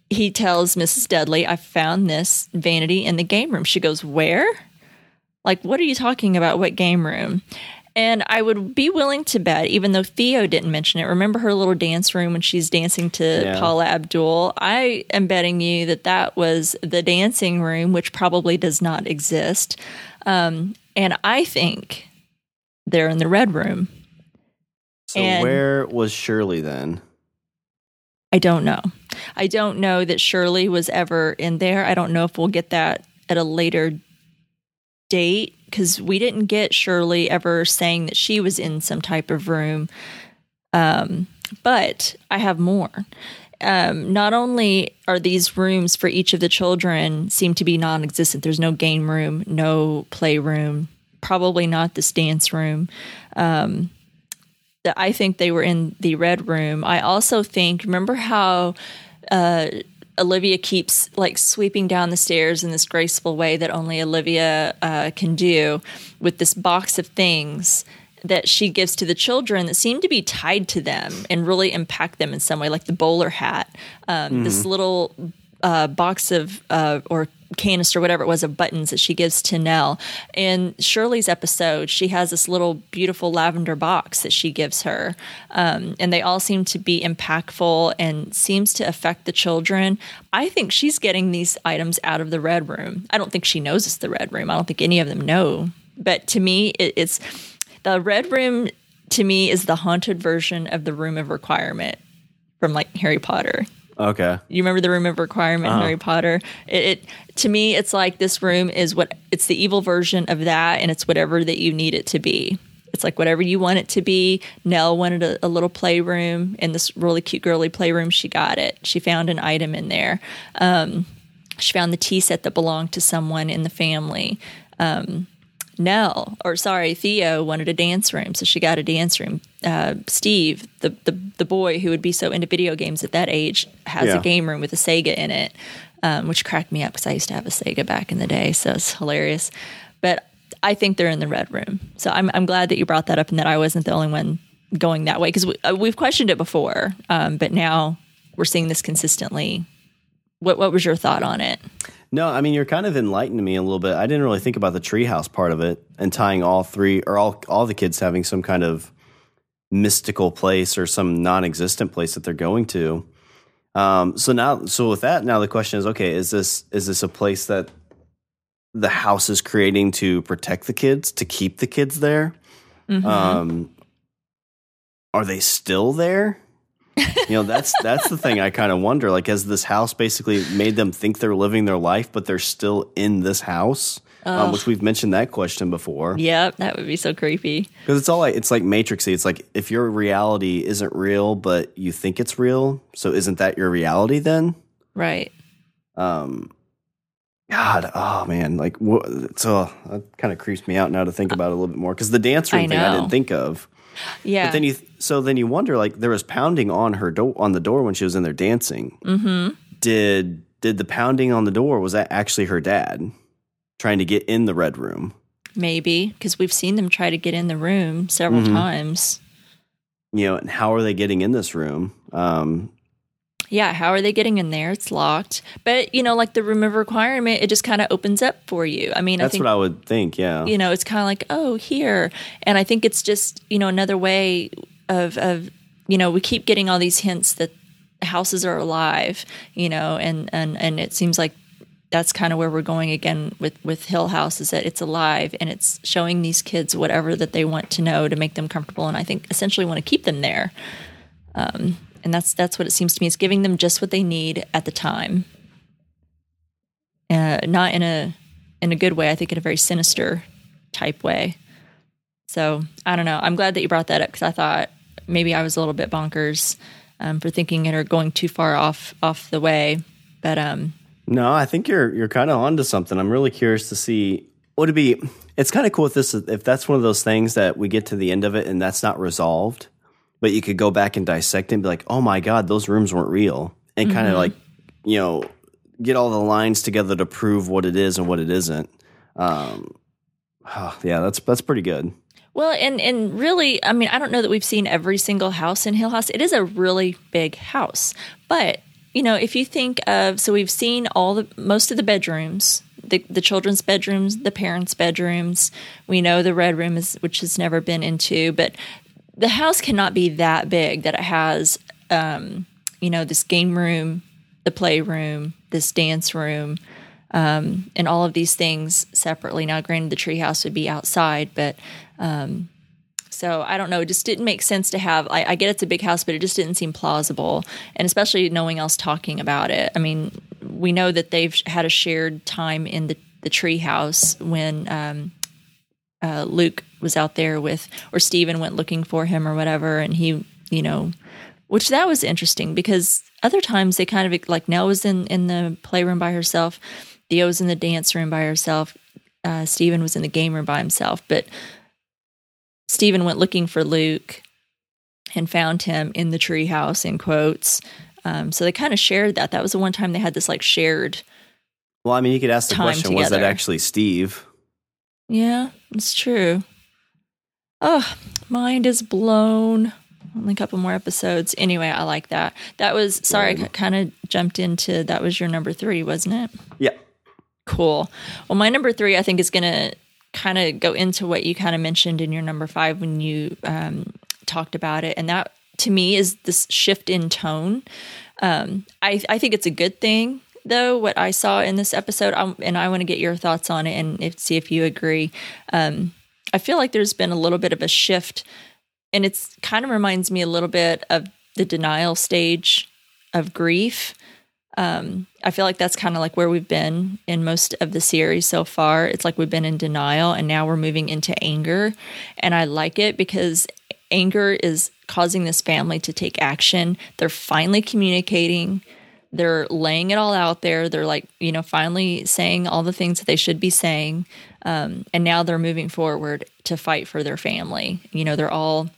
He tells Mrs. Dudley, I found this vanity in the game room. She goes, Where? Like, what are you talking about? What game room? And I would be willing to bet, even though Theo didn't mention it, remember her little dance room when she's dancing to yeah. Paula Abdul? I am betting you that that was the dancing room, which probably does not exist. Um, and I think they're in the red room. So and where was Shirley then? I don't know. I don't know that Shirley was ever in there. I don't know if we'll get that at a later date because we didn't get Shirley ever saying that she was in some type of room. Um, but I have more. Um, not only are these rooms for each of the children seem to be non-existent. There's no game room, no playroom, probably not this dance room. Um, that I think they were in the red room. I also think, remember how uh, Olivia keeps like sweeping down the stairs in this graceful way that only Olivia uh, can do with this box of things that she gives to the children that seem to be tied to them and really impact them in some way, like the bowler hat, um, mm-hmm. this little uh, box of uh, or canister, whatever it was, of buttons that she gives to Nell. In Shirley's episode, she has this little beautiful lavender box that she gives her, um, and they all seem to be impactful and seems to affect the children. I think she's getting these items out of the red room. I don't think she knows it's the red room. I don't think any of them know, but to me, it, it's the red room to me is the haunted version of the room of requirement from like Harry Potter. Okay. You remember the room of requirement in Harry Potter? It, it to me, it's like this room is what it's the evil version of that, and it's whatever that you need it to be. It's like whatever you want it to be. Nell wanted a, a little playroom in this really cute girly playroom. She got it. She found an item in there. Um, she found the tea set that belonged to someone in the family. Um, Nell, or sorry, Theo wanted a dance room, so she got a dance room. Uh, Steve, the, the the boy who would be so into video games at that age, has Yeah. a game room with a Sega in it, um, which cracked me up because I used to have a Sega back in the day, so it's hilarious. But I think they're in the red room, so I'm I'm glad that you brought that up and that I wasn't the only one going that way because we, uh, we've questioned it before, um, but now we're seeing this consistently. What what was your thought on it? No, I mean you're kind of enlightening me a little bit. I didn't really think about the treehouse part of it and tying all three or all all the kids having some kind of mystical place or some non-existent place that they're going to. Um, so now, so with that, now the question is: Okay, is this is this a place that the house is creating to protect the kids, to keep the kids there? Um, are they still there? You know that's that's the thing i kind of wonder like has this house basically made them think they're living their life but they're still in this house? Um, which we've mentioned that question before. Yep, that would be so creepy. because it's all like it's like matrixy. It's like if your reality isn't real but you think it's real so isn't that your reality then? Right. um god oh man like so that kind of creeps me out now to think about it a little bit more because the dance room thing i didn't think of Yeah. But then you, so then you wonder, like there was pounding on her door on the door when she was in there dancing. Mm-hmm. Did did the pounding on the door was that actually her dad trying to get in the red room? Maybe because we've seen them try to get in the room several Mm-hmm. times. You know, and how are they getting in this room? Um, Yeah, how are they getting in there? It's locked. But, you know, like the room of requirement, it just kind of opens up for you. I mean, I that's think, what I would think. Yeah, you know, it's kind of like, oh, here. And I think it's just, you know, another way of, of, you know, we keep getting all these hints that houses are alive, you know, and, and, and it seems like that's kind of where we're going again with, with Hill House is that it's alive and it's showing these kids whatever that they want to know to make them comfortable. And I think essentially want to keep them there. Um, and that's that's what it seems to me. It's giving them just what they need at the time, uh, not in a in a good way. I think in a very sinister type way. So I don't know. I'm glad that you brought that up because I thought maybe I was a little bit bonkers um, for thinking it or going too far off off the way. But um, No, I think you're you're kind of onto something. I'm really curious to see would it be. It's kind of cool if this if that's one of those things that we get to the end of it and that's not resolved, but you could go back and dissect it and be like, oh my god, those rooms weren't real, and kind of like you know get all the lines together to prove what it is and what it isn't. Um, yeah, that's that's pretty good. Well, and and really, I mean, I don't know that we've seen every single house in Hill House. It is a really big house, but you know, if you think of, so we've seen all the most of the bedrooms, the the children's bedrooms, the parents' bedrooms. We know the red room is, which has never been into, but the house cannot be that big that it has, um, you know, this game room, the playroom, this dance room, um, and all of these things separately. Now, granted, the treehouse would be outside, but um, so I don't know. It just didn't make sense to have. I, I get it's a big house, but it just didn't seem plausible, and especially knowing else talking about it. I mean, we know that they've had a shared time in the the treehouse when um, uh, Luke was out there with, or Steven went looking for him or whatever, and he, you know, which that was interesting because other times they kind of like Nell was in in the playroom by herself, Theo was in the dance room by herself, uh, Steven was in the game room by himself, but Steven went looking for Luke and found him in the treehouse in quotes. Um, so they kind of shared that. That was the one time they had this like shared. Well, I mean, you could ask the question: Was that actually Steve? Yeah, it's true. Oh, mind is blown. Only a couple more episodes. Anyway, I like that. That was sorry, I kind of jumped into that was your number three, wasn't it? Yeah. Cool. Well, my number three, I think, is going to kind of go into what you kind of mentioned in your number five when you um, talked about it, and that to me is this shift in tone. Um, I, I think it's a good thing, though. What I saw in this episode, i and I want to get your thoughts on it and if, see if you agree. Um, I feel like there's been a little bit of a shift and it's kind of reminds me a little bit of the denial stage of grief. Um, I feel like that's kind of like where we've been in most of the series so far. It's like we've been in denial and now we're moving into anger. And I like it because anger is causing this family to take action. They're finally communicating. They're laying it all out there. They're like, you know, finally saying all the things that they should be saying. Um, and now they're moving forward to fight for their family. You know, they're all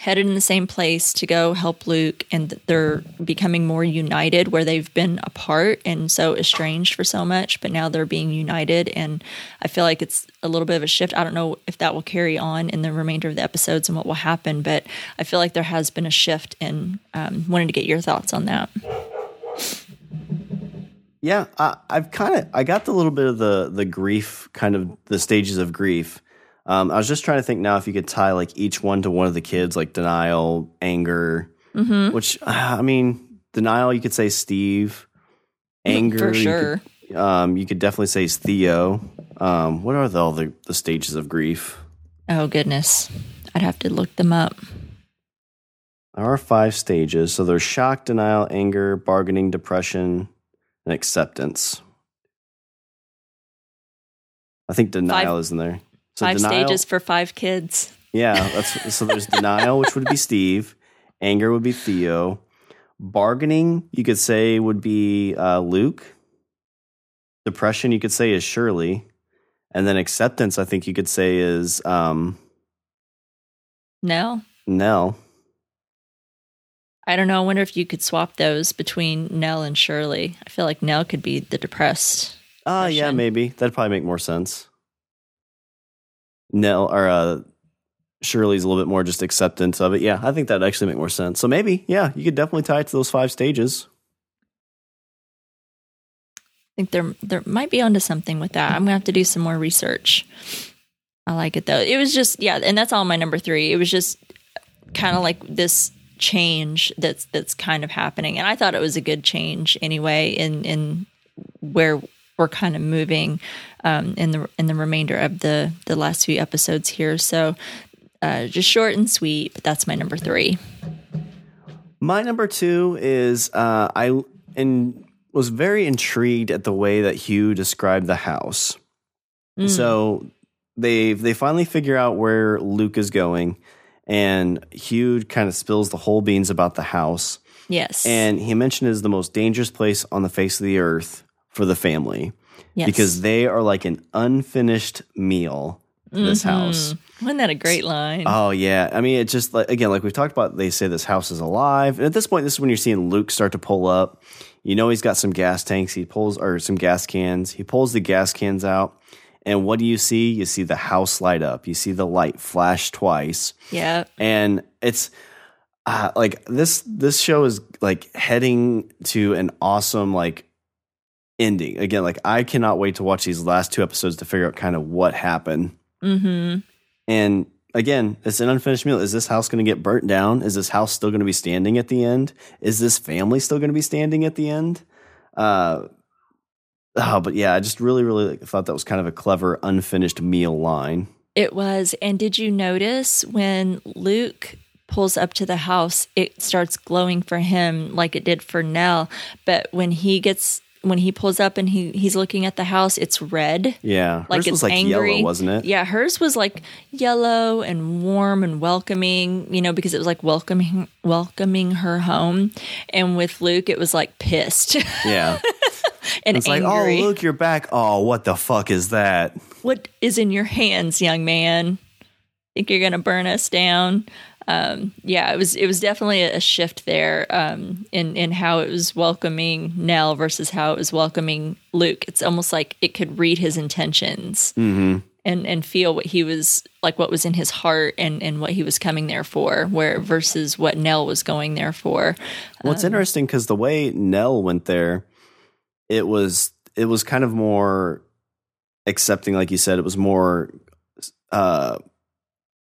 headed in the same place to go help Luke, and they're becoming more united where they've been apart and so estranged for so much, but now they're being united. And I feel like it's a little bit of a shift. I don't know if that will carry on in the remainder of the episodes and what will happen, but I feel like there has been a shift, and um, wanted to get your thoughts on that. Yeah, I, I've kind of I got the little bit of the the grief, kind of the stages of grief um, I was just trying to think now if you could tie like each one to one of the kids, like denial, anger, mm-hmm. which uh, I mean, denial, you could say Steve, anger, for sure. You could, um, you could definitely say Theo. Um, what are the, all the, the stages of grief? Oh goodness, I'd have to look them up. There are five stages. So there's shock, denial, anger, bargaining, depression, and acceptance. I think denial five, is in there. So five denial, stages for five kids. Yeah, (laughs) that's so. There's denial, which would be Steve. Anger would be Theo. Bargaining, you could say, would be uh, Luke. Depression, you could say, is Shirley, and then acceptance, I think you could say, is um, Nell. Nell. I don't know. I wonder if you could swap those between Nell and Shirley. I feel like Nell could be the depressed. Ah, uh, yeah, maybe that'd probably make more sense. Nell or uh, Shirley's a little bit more just acceptance of it. Yeah, I think that'd actually make more sense. So maybe, yeah, you could definitely tie it to those five stages. I think there there might be onto something with that. I'm gonna have to do some more research. I like it though. It was just yeah, and that's all my number three. It was just kind of like this change that's that's kind of happening, and I thought it was a good change anyway. In in where we're kind of moving um, in the in the remainder of the the last few episodes here. So uh, just short and sweet, but that's my number three. My number two is uh, I and was very intrigued at the way that Hugh described the house. Mm. So they they finally figure out where Luke is going, and Hugh kind of spills the whole beans about the house. Yes, and he mentioned it is the most dangerous place on the face of the earth for the family yes. because they are like an unfinished meal to this mm-hmm. house. Wasn't that a great line? Oh yeah. I mean, it just like again, like we've talked about, they say this house is alive. And at this point, this is when you're seeing Luke start to pull up. You know he's got some gas tanks. He pulls or some gas cans. He pulls the gas cans out. And what do you see? You see the house light up. You see the light flash twice. Yeah. And it's uh, like this this show is like heading to an awesome like ending. Again, like I cannot wait to watch these last two episodes to figure out kind of what happened. Mm-hmm. And again, it's an unfinished meal. Is this house going to get burnt down? Is this house still going to be standing at the end? Is this family still going to be standing at the end? Uh, oh, but yeah, I just really, really thought that was kind of a clever unfinished meal line. It was. And did you notice when Luke pulls up to the house, it starts glowing for him like it did for Nell. But when he gets when he pulls up and he he's looking at the house, it's red. Yeah, like hers it's like angry. yellow, wasn't it? Yeah, hers was like yellow and warm and welcoming. You know, because it was like welcoming welcoming her home. And with Luke, it was like pissed. Yeah, (laughs) and it's angry. like, oh, look, you're back. Oh, what the fuck is that? What is in your hands, young man? Think you're gonna burn us down? um, yeah, it was it was definitely a shift there um, in in how it was welcoming Nell versus how it was welcoming Luke. It's almost like it could read his intentions mm-hmm. and and feel what he was like, what was in his heart, and and what he was coming there for. Where versus what Nell was going there for. Well, it's um, interesting because the way Nell went there, it was it was kind of more accepting, like you said. It was more. Uh,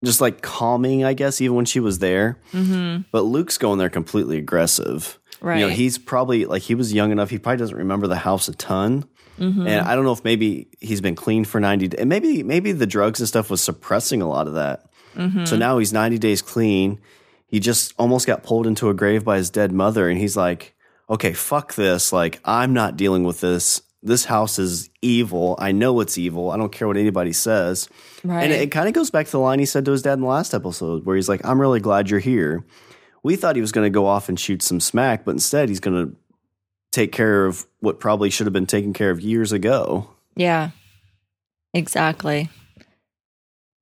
just like calming, I guess, even when she was there. Mm-hmm. But Luke's going there completely aggressive. Right. You know, he's probably like he was young enough. He probably doesn't remember the house a ton. Mm-hmm. And I don't know if maybe he's been clean for 90 days. And maybe maybe the drugs and stuff was suppressing a lot of that. Mm-hmm. So now he's 90 days clean. He just almost got pulled into a grave by his dead mother. And he's like, okay, fuck this. Like, I'm not dealing with this. This house is evil. I know it's evil. I don't care what anybody says. Right. And it, it kind of goes back to the line he said to his dad in the last episode, where he's like, I'm really glad you're here. We thought he was going to go off and shoot some smack, but instead he's going to take care of what probably should have been taken care of years ago. Yeah. Exactly.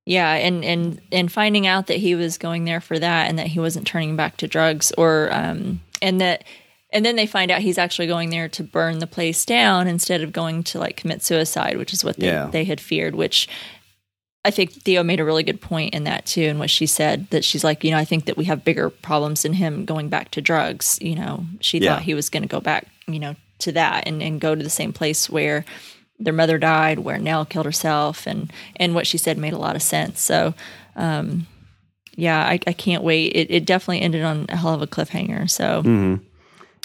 Yeah, and and and finding out that he was going there for that and that he wasn't turning back to drugs or um and that and then they find out he's actually going there to burn the place down instead of going to like commit suicide, which is what they, Yeah. they had feared, which I think Theo made a really good point in that too, and what she said that she's like, you know, I think that we have bigger problems than him going back to drugs. You know, she Yeah. thought he was going to go back, you know, to that and, and go to the same place where their mother died, where Nell killed herself, and and what she said made a lot of sense. So, um, yeah, I, I can't wait. It, it definitely ended on a hell of a cliffhanger. So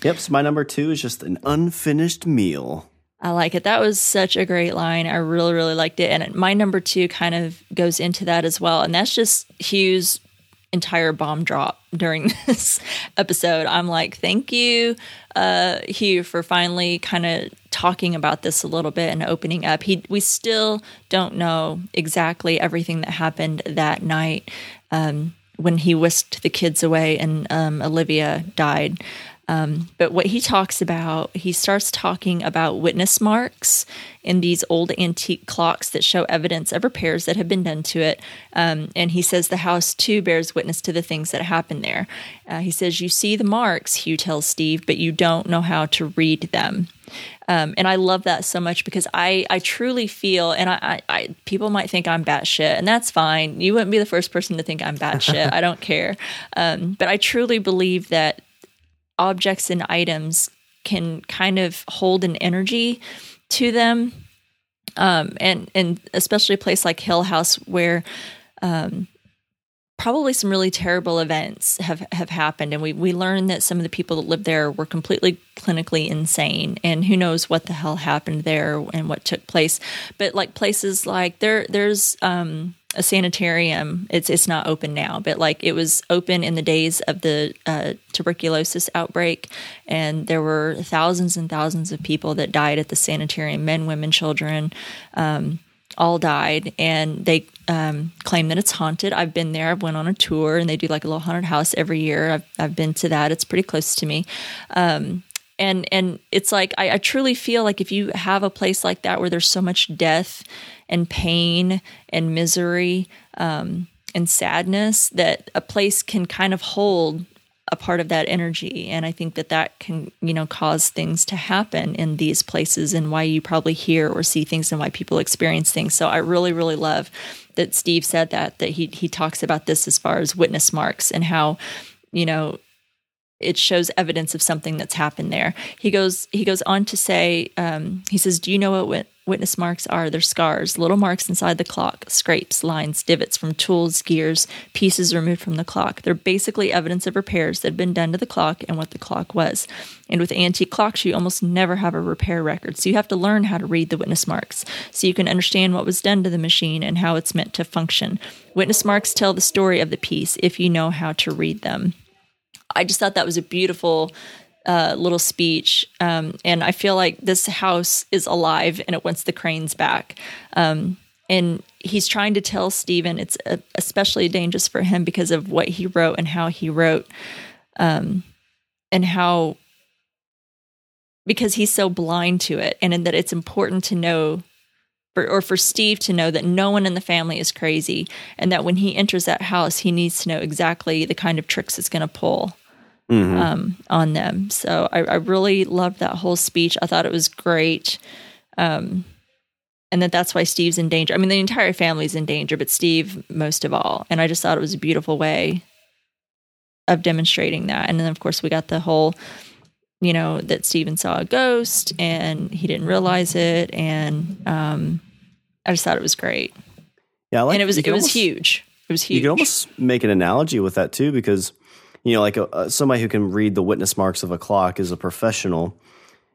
Yep. So my number two is just an unfinished meal. I like it. That was such a great line. I really, really liked it. And my number two kind of goes into that as well. And that's just Hugh's entire bomb drop during (laughs) this episode. I'm like, thank you, uh, Hugh, for finally kind of talking about this a little bit and opening up. He, we still don't know exactly everything that happened that night um, when he whisked the kids away and um, Olivia died. Um, but what he talks about, he starts talking about witness marks in these old antique clocks that show evidence of repairs that have been done to it. Um, and he says the house too bears witness to the things that happened there. Uh, he says, You see the marks, Hugh tells Steve, but you don't know how to read them. Um, and I love that so much because I, I truly feel, and I, I, I people might think I'm batshit, and that's fine. You wouldn't be the first person to think I'm batshit. (laughs) I don't care. Um, but I truly believe that objects and items can kind of hold an energy to them. Um, and and especially a place like hill house where um, probably some really terrible events have have happened. And we we learned that some of the people that lived there were completely clinically insane. And who knows what the hell happened there and what took place. But like places like there there's um a sanitarium it's it's not open now but like it was open in the days of the uh, tuberculosis outbreak and there were thousands and thousands of people that died at the sanitarium men women children um, all died and they um, claim that it's haunted. I've been there i've went on a tour and they do like a little haunted house every year. I've, I've been to that it's pretty close to me. Um, and and it's like I, I truly feel like if you have a place like that where there's so much death and pain and misery um, and sadness that a place can kind of hold a part of that energy. And i think that that can you know cause things to happen in these places and why you probably hear or see things and why people experience things. So i really really love that steve said that that he he talks about this as far as witness marks and how you know it shows evidence of something that's happened there. He goes he goes on to say um, he says, "Do you know what wit- witness marks are? They're scars, little marks inside the clock, scrapes, lines, divots from tools, gears, pieces removed from the clock. They're basically evidence of repairs that had been done to the clock and what the clock was. And with antique clocks, you almost never have a repair record, so you have to learn how to read the witness marks so you can understand what was done to the machine and how it's meant to function. Witness marks tell the story of the piece if you know how to read them." I just thought that was a beautiful uh, little speech. Um, and I feel like this house is alive and it wants the cranes back. Um, and he's trying to tell Stephen it's uh, especially dangerous for him because of what he wrote and how he wrote, um, and how because he's so blind to it, and in that it's important to know. For, or for Steve to know that no one in the family is crazy, and that when he enters that house, he needs to know exactly the kind of tricks it's going to pull Mhm. um, on them. So I, I really loved that whole speech. I thought it was great. Um, and that that's why Steve's in danger. I mean, the entire family's in danger, but Steve most of all. And I just thought it was a beautiful way of demonstrating that. And then, of course, we got the whole, you know, that Steven saw a ghost and he didn't realize it. And um, I just thought it was great. yeah, I like and it was it can was almost- huge. It was huge. You can almost make an analogy with that too, because you know, like a, uh, somebody who can read the witness marks of a clock is a professional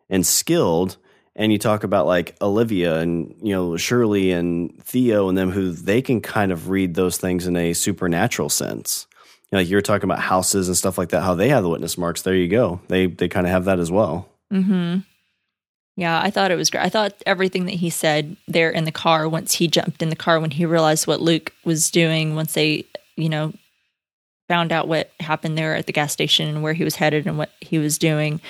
and skilled, and you talk about like Olivia and you know Shirley and Theo and them who they can kind of read those things in a supernatural sense. You know, like you're talking about houses and stuff like that, how they have the witness marks. There you go. They they kind of have that as well. Mm-hmm. Yeah, I thought it was great. I thought everything that he said there in the car once he jumped in the car when he realized what Luke was doing once they, you know, found out what happened there at the gas station and where he was headed and what he was doing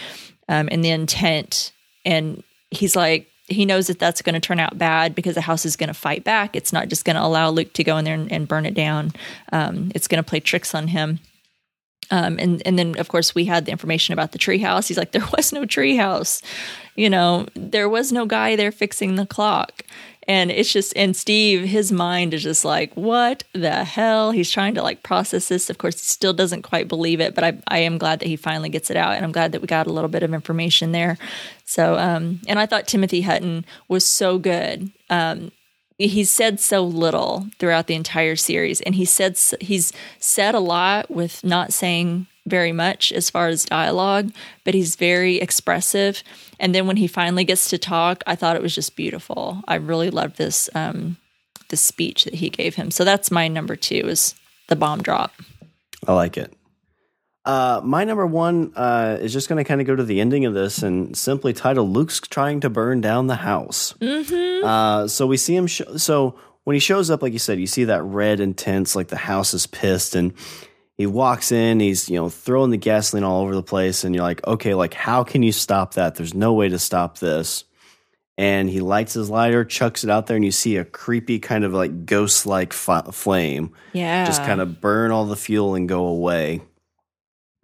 um, and the intent. And he's like, he knows that that's going to turn out bad because the house is going to fight back. It's not just going to allow Luke to go in there and, and burn it down. Um, it's going to play tricks on him. Um, and and then of course we had the information about the treehouse. He's like, there was no treehouse, you know, there was no guy there fixing the clock. And it's just, and Steve, his mind is just like, what the hell? He's trying to like process this. Of course, he still doesn't quite believe it, but I, I am glad that he finally gets it out. And I'm glad that we got a little bit of information there. So, um, and I thought Timothy Hutton was so good. Um, he's said so little throughout the entire series and he said he's said a lot with not saying very much as far as dialogue but he's very expressive. And then when he finally gets to talk i thought it was just beautiful. I really loved this um this speech that he gave him. So that's my number two is the bomb drop. I like it uh, my number one uh, is just going to kind of go to the ending of this and simply title Luke's trying to burn down the house. Mm-hmm. Uh, so we see him. Sh- so when he shows up, like you said, you see that red intense, like the house is pissed, and he walks in. He's you know throwing the gasoline all over the place, and you're like, okay, like how can you stop that? There's no way to stop this. And he lights his lighter, chucks it out there, and you see a creepy kind of like ghost like f- flame. Yeah, just kind of burn all the fuel and go away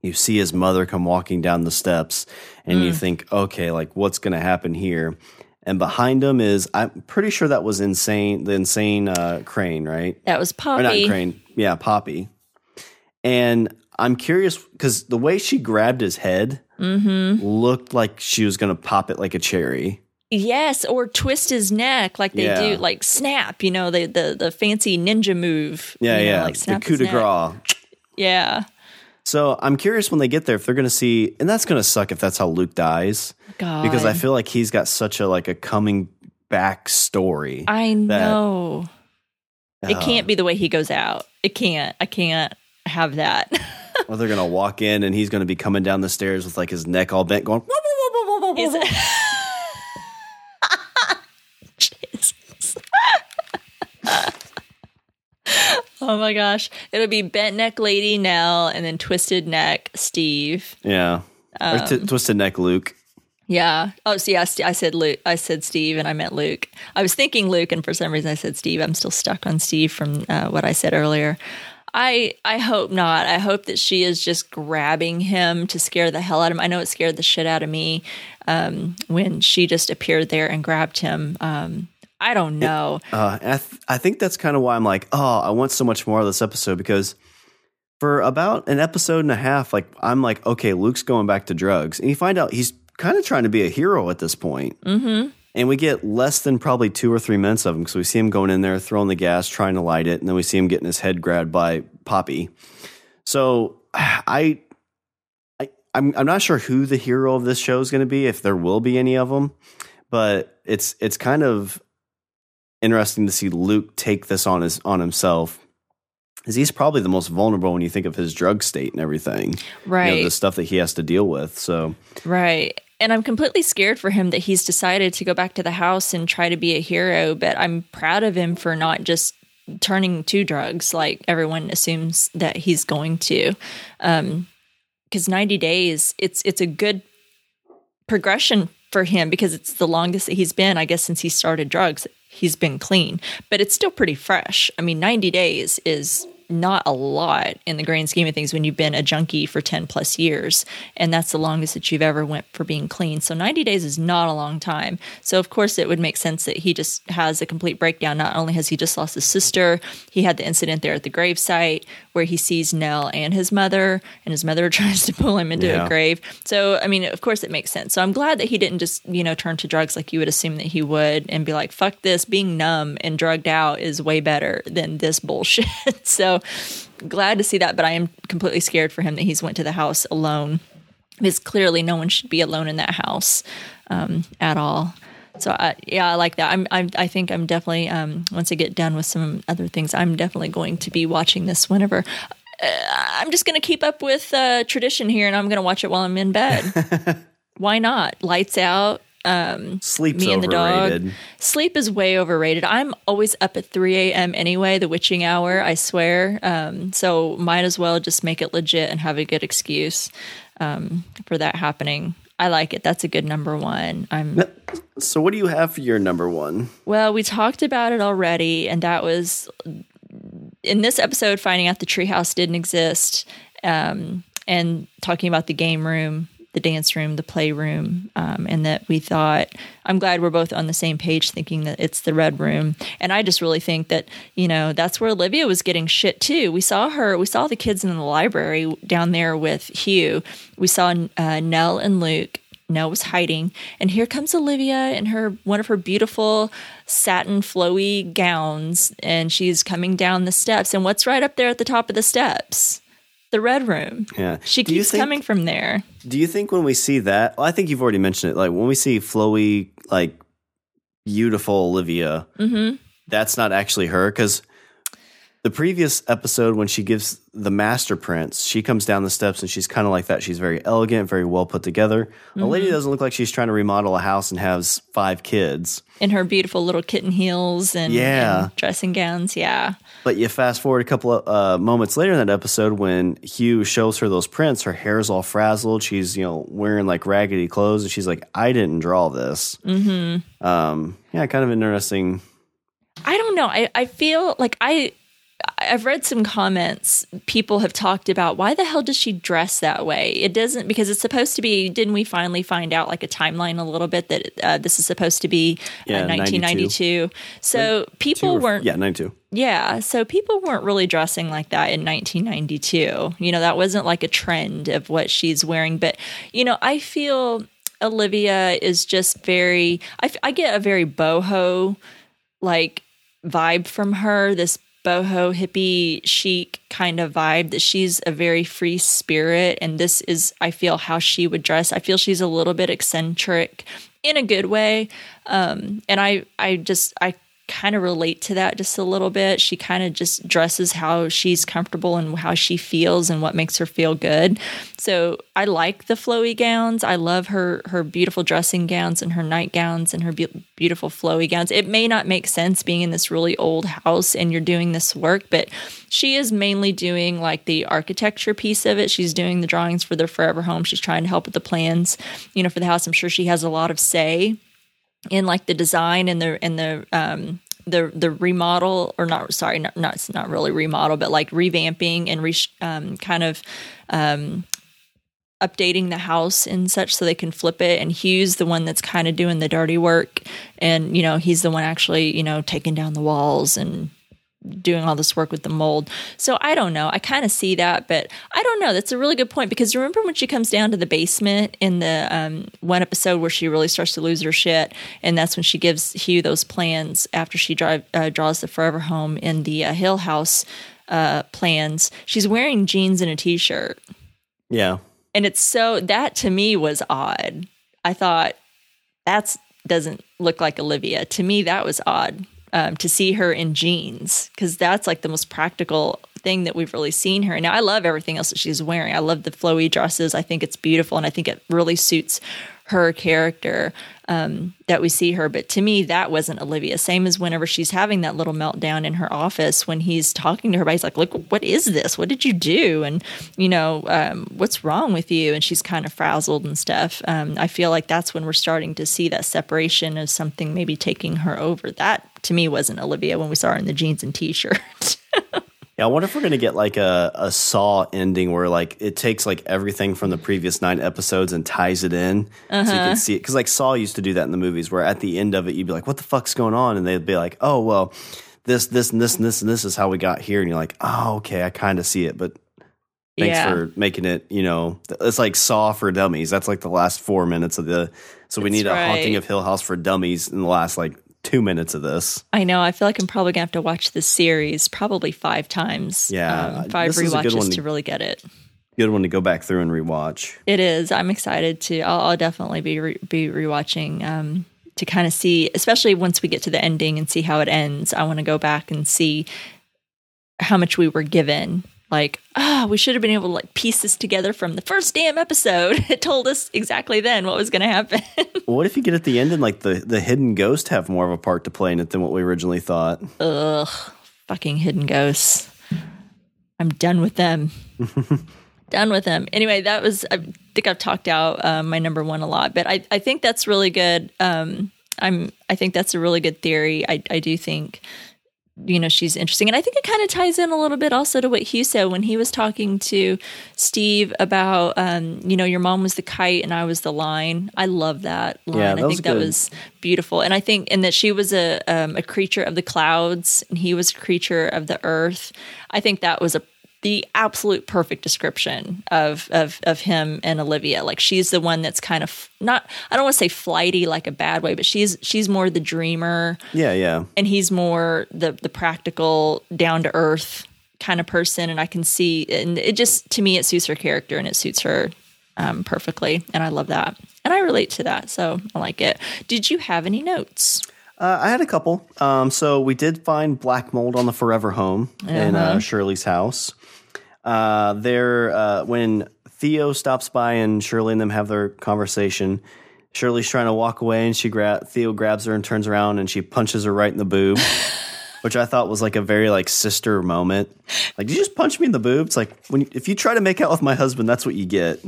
you see his mother come walking down the steps and mm. you think okay like what's going to happen here and behind him is i'm pretty sure that was insane the insane uh, crane right that was poppy or not crane yeah poppy and i'm curious because the way she grabbed his head mm-hmm. looked like she was going to pop it like a cherry Yes, or twist his neck like they yeah. do, like snap. You know, the the the fancy ninja move. Yeah, you know, yeah, like the coup de grace. Yeah, so I'm curious when they get there if they're going to see, and that's going to suck if that's how Luke dies, God. because I feel like he's got such a like a coming back story. I know that, it uh, can't be the way he goes out. It can't. I can't have that. (laughs) well, they're going to walk in and he's going to be coming down the stairs with like his neck all bent, going. (laughs) (laughs) Oh my gosh. It'll be bent neck lady Nell and then twisted neck Steve. Yeah. Um, or t- twisted neck Luke. Yeah. Oh, see, I, I said Luke. I said Steve, and I meant Luke. I was thinking Luke, and for some reason I said Steve. I'm still stuck on Steve from uh, what I said earlier. I I hope not. I hope that she is just grabbing him to scare the hell out of him. I know it scared the shit out of me um, when she just appeared there and grabbed him. Um, I don't know. Uh, I, th- I think that's kind of why I'm like, oh, I want so much more of this episode because for about an episode and a half, like I'm like, okay, Luke's going back to drugs, and you find out he's kind of trying to be a hero at this point. Mm-hmm. And we get less than probably two or three minutes of him because we see him going in there, throwing the gas, trying to light it, and then we see him getting his head grabbed by Poppy. So I, I, I'm I'm not sure who the hero of this show is going to be, if there will be any of them, but it's it's kind of interesting to see Luke take this on his on himself. Is he's probably the most vulnerable when you think of his drug state and everything, right? You know, the stuff that he has to deal with. So, right. And I'm completely scared for him that he's decided to go back to the house and try to be a hero. But I'm proud of him for not just turning to drugs like everyone assumes that he's going to. Um, because 90 days, it's it's a good progression for him because it's the longest that he's been, I guess, since he started drugs he's been clean, but it's still pretty fresh. I mean, 90 days is not a lot in the grand scheme of things when you've been a junkie for 10 plus years. And that's the longest that you've ever went for being clean. So 90 days is not a long time. So of course it would make sense that he just has a complete breakdown. Not only has he just lost his sister he had the incident there at the gravesite where he sees nell and his mother and his mother (laughs) tries to pull him into yeah. a grave. So i mean of course it makes sense. So i'm glad that he didn't just you know turn to drugs like you would assume that he would and be like fuck this. Being numb and drugged out is way better than this bullshit. (laughs) So glad to see that, but I am completely scared for him that he's went to the house alone. Because clearly no one should be alone in that house um, at all. So I, yeah, I like that. I'm, I'm I think I'm definitely um, once I get done with some other things, I'm definitely going to be watching this whenever. Uh, I'm just going to keep up with uh, tradition here, and I'm going to watch it while I'm in bed. (laughs) Why not? Lights out. Sleep's me and the overrated. dog. Sleep is way overrated. I'm always up at 3 a.m. anyway, the witching hour, I swear. Um, so might as well just make it legit and have a good excuse um, for that happening. I like it. That's a good number one. I'm So, what do you have for your number one? well. We talked about it already, and that was in this episode finding out the treehouse didn't exist, um, and talking about the game room, the dance room, the playroom, um, and that we thought. I'm glad we're both on the same page, thinking that it's the red room. And I just really think that you know that's where Olivia was getting shit too. We saw her. We saw the kids in the library down there with Hugh. We saw uh, Nell and Luke. Nell was hiding, and here comes Olivia in her one of her beautiful satin flowy gowns, and she's coming down the steps. And what's right up there at the top of the steps? The red room. Yeah. She Do keeps think- coming from there. Do you think when we see that, well, I think you've already mentioned it, like when we see flowy, like beautiful Olivia, Mm-hmm. that's not actually her because the previous episode when she gives the master prints she comes down the steps and she's kind of like that she's very elegant very well put together a Mm-hmm. lady doesn't look like she's trying to remodel a house and has five kids In her beautiful little kitten heels and, Yeah. and dressing gowns. Yeah. but you fast forward a couple of uh, moments later in that episode when hugh shows her those prints her hair's all frazzled she's you know wearing like raggedy clothes and she's like i didn't draw this mm-hmm. um, yeah kind of interesting I don't know. I, I feel like I I've read some comments. People have talked about why the hell does she dress that way? It doesn't because it's supposed to be. Didn't we finally find out like a timeline a little bit that uh, this is supposed to be Yeah, uh, 1992? So people or- weren't. yeah 92 Yeah, so people weren't really dressing like that in 1992. You know, that wasn't like a trend of what she's wearing. But, you know, I feel Olivia is just very, I get a very boho like vibe from her, this boho hippie chic kind of vibe that she's a very free spirit. And this is, I feel, how she would dress. I feel she's a little bit eccentric in a good way. Um, and I, I just, I kind of relate to that just a little bit. She kind of just dresses how she's comfortable and how she feels and what makes her feel good. So I like the flowy gowns. I love her her beautiful dressing gowns and her nightgowns and her be- beautiful flowy gowns. It may not make sense being in this really old house and you're doing this work, but she is mainly doing like the architecture piece of it. She's doing the drawings for the forever home. She's trying to help with the plans, you know, for the house. I'm sure she has a lot of say in like the design and the and the um the the remodel or not sorry not not it's not really remodel but like revamping and re, um, kind of um updating the house and such so they can flip it. And Hugh's the one that's kind of doing the dirty work. And you know he's the one actually you know taking down the walls and doing all this work with the mold. So I don't know. I kind of see that, but I don't know. That's a really good point because remember when she comes down to the basement in the um, one episode where she really starts to lose her shit, and that's when she gives Hugh those plans after she drive, uh, draws the Forever Home in the uh, Hill House uh, plans. She's wearing jeans and a t-shirt, yeah and it's so that to me was odd. I thought that's doesn't look like Olivia. To me, that was odd um, to see her in jeans because that's like the most practical thing that we've really seen her. Now, I love everything else that she's wearing. I love the flowy dresses. I think it's beautiful, and I think it really suits her character um, that we see her. But to me, that wasn't Olivia. Same as whenever she's having that little meltdown in her office when he's talking to her, but he's like, "Look, what is this? What did you do? And you know, um, what's wrong with you?" And she's kind of frazzled and stuff. Um, I feel like that's when we're starting to see that separation of something maybe taking her over. That to me wasn't Olivia when we saw her in the jeans and t-shirt. (laughs) Yeah, I wonder if we're gonna get like a, a Saw ending where like it takes like everything from the previous nine episodes and ties it in, so you can uh-huh. see it. Because like Saw used to do that in the movies, where at the end of it you'd be like, "What the fuck's going on?" and they'd be like, "Oh well, this, this, and this, and this, and this is how we got here," and you're like, "Oh, okay, I kind of see it." But thanks Yeah. for making it. You know, it's like Saw for dummies. That's like the last four minutes of the. So we That's need a haunting of Hill House for dummies in the last like two minutes of this. I know. I feel like I'm probably gonna have to watch this series probably five times. Yeah, um, five this is a good one rewatches to- to really get it. Good one to go back through and rewatch. It is. I'm excited to. I'll, I'll definitely be re, be rewatching um, to kind of see, especially once we get to the ending and see how it ends. I want to go back and see how much we were given. Like, ah, oh, we should have been able to like piece this together from the first damn episode. (laughs) It told us exactly then what was going to happen. (laughs) what if you get at the end and like the the hidden ghost have more of a part to play in it than what we originally thought? Ugh, fucking hidden ghosts. I'm done with them. (laughs) done with them. Anyway, that was I think I've talked out um, my number one a lot, but I I think that's really good. Um, I'm I think that's a really good theory. I I do think you know she's interesting. And i think it kind of ties in a little bit also to what hugh said when he was talking to steve about um, you know your mom was the kite and i was the line. I love that line. Yeah, that i think that was beautiful. And i think and that she was a um, a creature of the clouds and he was a creature of the earth. I think that was a the absolute perfect description of of of him and Olivia. Like she's the one that's kind of not I don't want to say flighty like a bad way, but she's she's more the dreamer Yeah, yeah. and he's more the the practical down to earth kind of person and i can see and it just to me it suits her character and it suits her um, perfectly and i love that and i relate to that so i like it did you have any notes Uh, I had a couple. Um, so we did find black mold on the Forever Home in uh, Shirley's house. Uh, there, uh, when Theo stops by and Shirley and them have their conversation, Shirley's trying to walk away, and she gra- Theo grabs her and turns around, and she punches her right in the boob, (laughs) which I thought was like a very like sister moment. Like, did you just punch me in the boob? It's like when you, if you try to make out with my husband, that's what you get.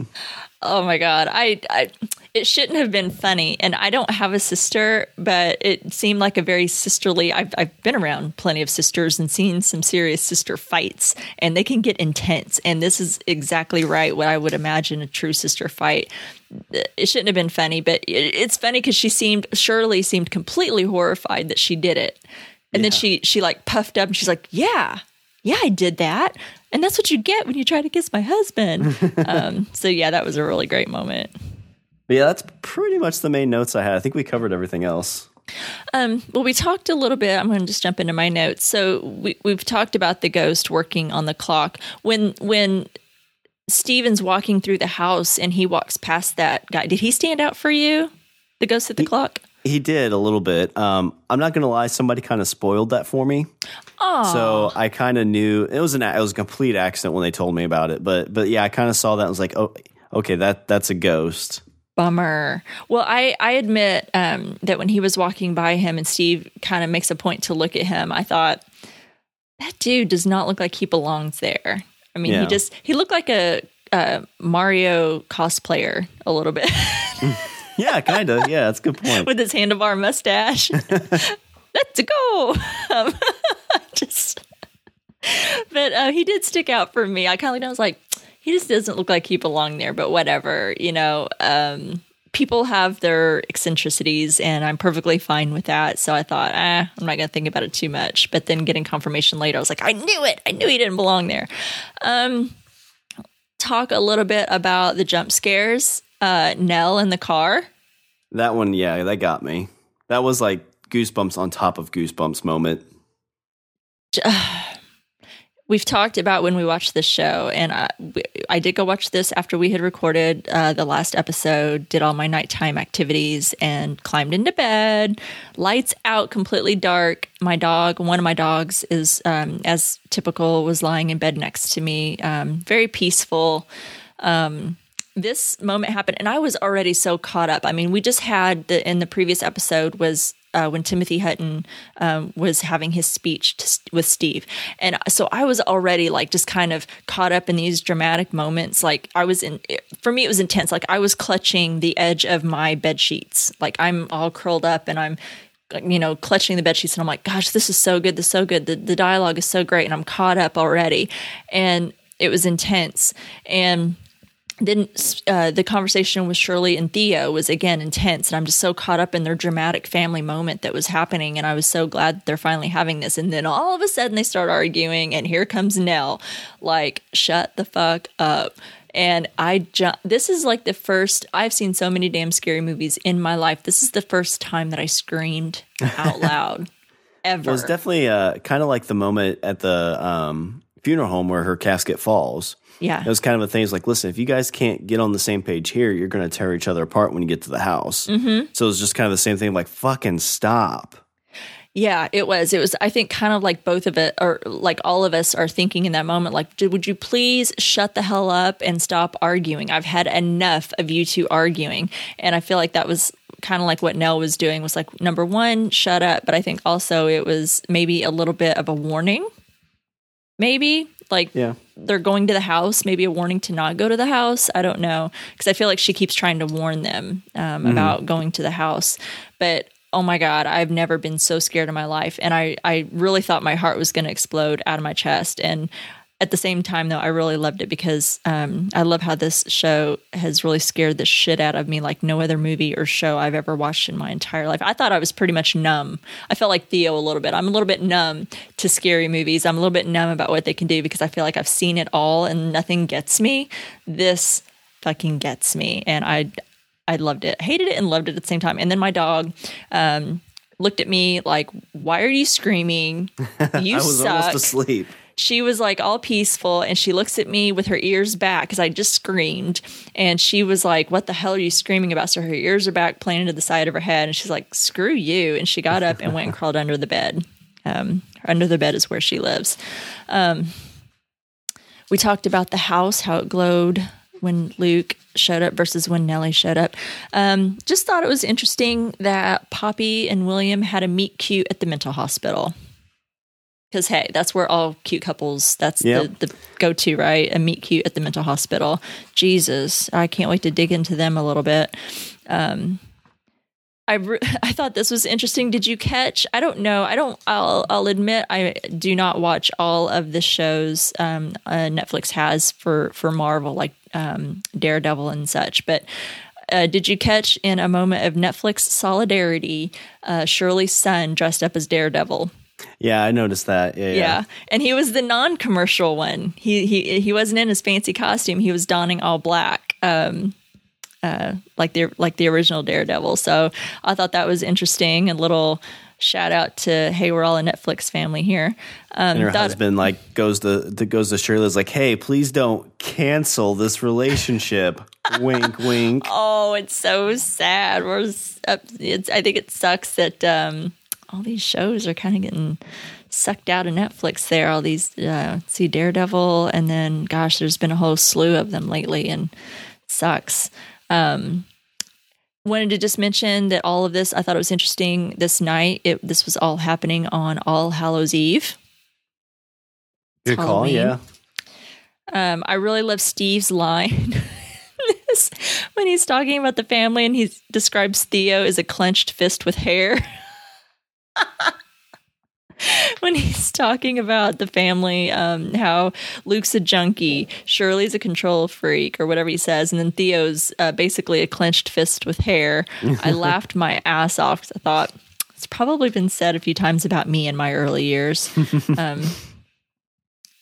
Oh my god, I, I it shouldn't have been funny, and I don't have a sister, but it seemed like a very sisterly. I've I've been around plenty of sisters and seen some serious sister fights, and they can get intense. And this is exactly right what I would imagine a true sister fight. It shouldn't have been funny, but it, it's funny because she seemed Shirley seemed completely horrified that she did it, and then she she like puffed up and she's like, "Yeah, yeah, I did that." And that's what you get when you try to kiss my husband. (laughs) um, so yeah, that was a really great moment. Yeah, that's pretty much the main notes I had. I think we covered everything else. Um, well, we talked a little bit. I'm going to just jump into my notes. So we, we've talked about the ghost working on the clock. When when Steven's walking through the house and he walks past that guy, did he stand out for you? The ghost at the clock. He did a little bit. Um, I'm not gonna lie, somebody kind of spoiled that for me. So I kind of knew it was an it was a complete accident when they told me about it. But but yeah, I kind of saw that. and was like, oh, okay, that that's a ghost. Bummer. Well, I I admit um, that when he was walking by him and Steve kind of makes a point to look at him, I thought that dude does not look like he belongs there. I mean, Yeah. he just he looked like a, a Mario cosplayer a little bit (laughs) Yeah, kind of. yeah, that's a good point. (laughs) with his handlebar mustache. (laughs) Let's go. Um, (laughs) just, but uh, he did stick out for me. I kind of was like, he just doesn't look like he belonged there. But whatever, you know. Um, people have their eccentricities, and I'm perfectly fine with that. So I thought, eh, I'm not gonna think about it too much. But then getting confirmation later, I was like, I knew it. I knew he didn't belong there. Um, talk a little bit about the jump scares. Uh, Nell in the car. That one, yeah, that got me. That was like goosebumps on top of goosebumps moment. (sighs) we've talked about when we watched this show, and I, I did go watch this after we had recorded uh, the last episode, did all my nighttime activities, and climbed into bed. Lights out, completely dark. My dog, one of my dogs, is um, as typical, was lying in bed next to me, um, very peaceful this moment happened and i was already so caught up i mean we just had the in the previous episode was uh, when timothy hutton um, was having his speech to, with steve and so i was already like just kind of caught up in these dramatic moments like i was in for me it was intense like i was clutching the edge of my bed sheets like i'm all curled up and i'm you know, clutching the bed sheets, and I'm like, "Gosh, this is so good. This is so good. The the dialogue is so great," and I'm caught up already, and it was intense. And then uh, the conversation with Shirley and Theo was again intense, and I'm just so caught up in their dramatic family moment that was happening, and I was so glad they're finally having this. And then all of a sudden they start arguing, and here comes Nell, like shut the fuck up. And I ju- this is like the first I've seen so many damn scary movies in my life. This is the first time that I screamed out (laughs) loud ever. It was definitely uh, kind of like the moment at the um, funeral home where her casket falls. Yeah. It was kind of a thing. It's like, listen, if you guys can't get on the same page here, you're going to tear each other apart when you get to the house. Mm-hmm. So it was just kind of the same thing. Like, fucking stop. Yeah, it was. It was, I think, kind of like both of it, or like all of us are thinking in that moment, like, would you please shut the hell up and stop arguing? I've had enough of you two arguing. And I feel like that was kind of like what Nell was doing was like, number one, shut up. But I think also it was maybe a little bit of a warning. Maybe like Yeah. they're going to the house, maybe a warning to not go to the house. I don't know. Because I feel like she keeps trying to warn them um, about going to the house. But oh my God, I've never been so scared in my life. And I, I really thought my heart was going to explode out of my chest. And at the same time, though, I really loved it because um, I love how this show has really scared the shit out of me like no other movie or show I've ever watched in my entire life. I thought I was pretty much numb. I felt like Theo a little bit. I'm a little bit numb to scary movies. I'm a little bit numb about what they can do because I feel like I've seen it all and nothing gets me. This fucking gets me. And I, I loved it. Hated it and loved it at the same time. And then my dog, um, looked at me like, "Why are you screaming? (laughs) You I was suck." almost asleep. She was like all peaceful and she looks at me with her ears back because I just screamed. And she was like, What the hell are you screaming about? So her ears are back, playing to the side of her head. And she's like, Screw you. And she got up and went and (laughs) crawled under the bed. Um, under the bed is where she lives. Um, we talked about the house, how it glowed when Luke showed up versus when Nellie showed up. Um, just thought it was interesting that Poppy and William had a meet cute at the mental hospital. Because hey, that's where all cute couples. That's Yep. the, the go to, right? A meet cute at the mental hospital. Jesus, I can't wait to dig into them a little bit. Um, I re- (laughs) I thought this was interesting. Did you catch? I don't know. I don't. I'll I'll admit I do not watch all of the shows um, uh, Netflix has for for Marvel, like um, Daredevil and such. But uh, did you catch in a moment of Netflix solidarity, uh, Shirley's son dressed up as Daredevil? Yeah, I noticed that. Yeah. Yeah. and he was the non-commercial one. He he he wasn't in his fancy costume. He was donning all black, um, uh, like the like the original Daredevil. So I thought that was interesting. A little shout out to hey, we're all a Netflix family here. Um, And her husband like goes to, to goes to Shirley's like, "Hey, please don't cancel this relationship." (laughs) wink, wink. Oh, it's so sad. We're it's, I think it sucks that um, all these shows are kind of getting sucked out of Netflix. There, all these uh, see Daredevil, and then gosh, there's been a whole slew of them lately, and it sucks. Um, wanted to just mention that all of this, I thought it was interesting. This night, it this was all happening on All Hallows Eve. Good call. Halloween. Yeah. Um, I really love Steve's line (laughs) when he's talking about the family and he describes Theo as a clenched fist with hair. (laughs) (laughs) when he's talking about the family, um, how Luke's a junkie, Shirley's a control freak, or whatever he says, and then Theo's uh, basically a clenched fist with hair. I (laughs) laughed my ass off 'cause I thought it's probably been said a few times about me in my early years. (laughs) Um,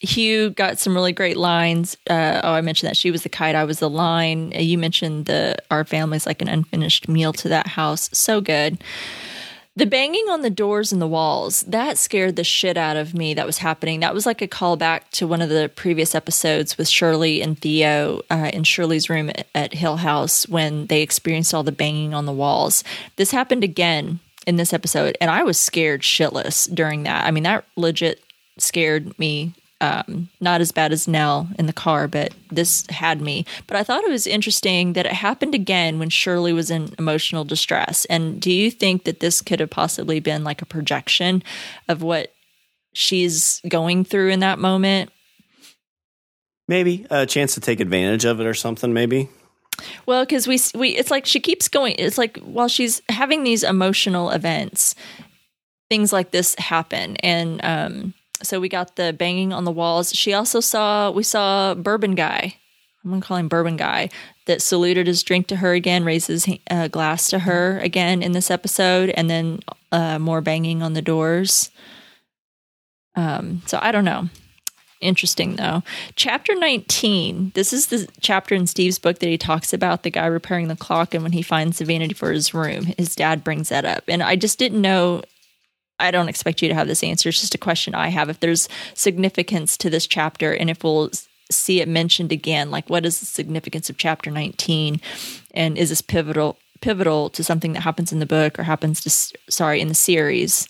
Hugh got some really great lines. Uh, oh, I mentioned that she was the kite, I was the line. You mentioned the our family's like an unfinished meal to that house. So good. The banging on the doors and the walls, that scared the shit out of me that was happening. That was like a callback to one of the previous episodes with Shirley and Theo uh, in Shirley's room at, at Hill House when they experienced all the banging on the walls. This happened again in this episode, and I was scared shitless during that. I mean, that legit scared me um, not as bad as Nell in the car, but this had me. But I thought it was interesting that it happened again when Shirley was in emotional distress. And do you think that this could have possibly been like a projection of what she's going through in that moment? Maybe a chance to take advantage of it or something. Maybe. Well, because we we it's like she keeps going. It's like while she's having these emotional events, things like this happen, and um, so we got the banging on the walls. She also saw we saw Bourbon Guy. I'm gonna call him Bourbon Guy that saluted his drink to her again, raises his uh, glass to her again in this episode, and then uh, more banging on the doors. Um, so I don't know. Interesting though. Chapter 19. This is the chapter in Steve's book that he talks about the guy repairing the clock and when he finds the vanity for his room. His dad brings that up. And I just didn't know I don't expect you to have this answer. It's just a question I have. If there's significance to this chapter and if we'll see it mentioned again, like what is the significance of chapter 19? And is this pivotal pivotal to something that happens in the book or happens to sorry in the series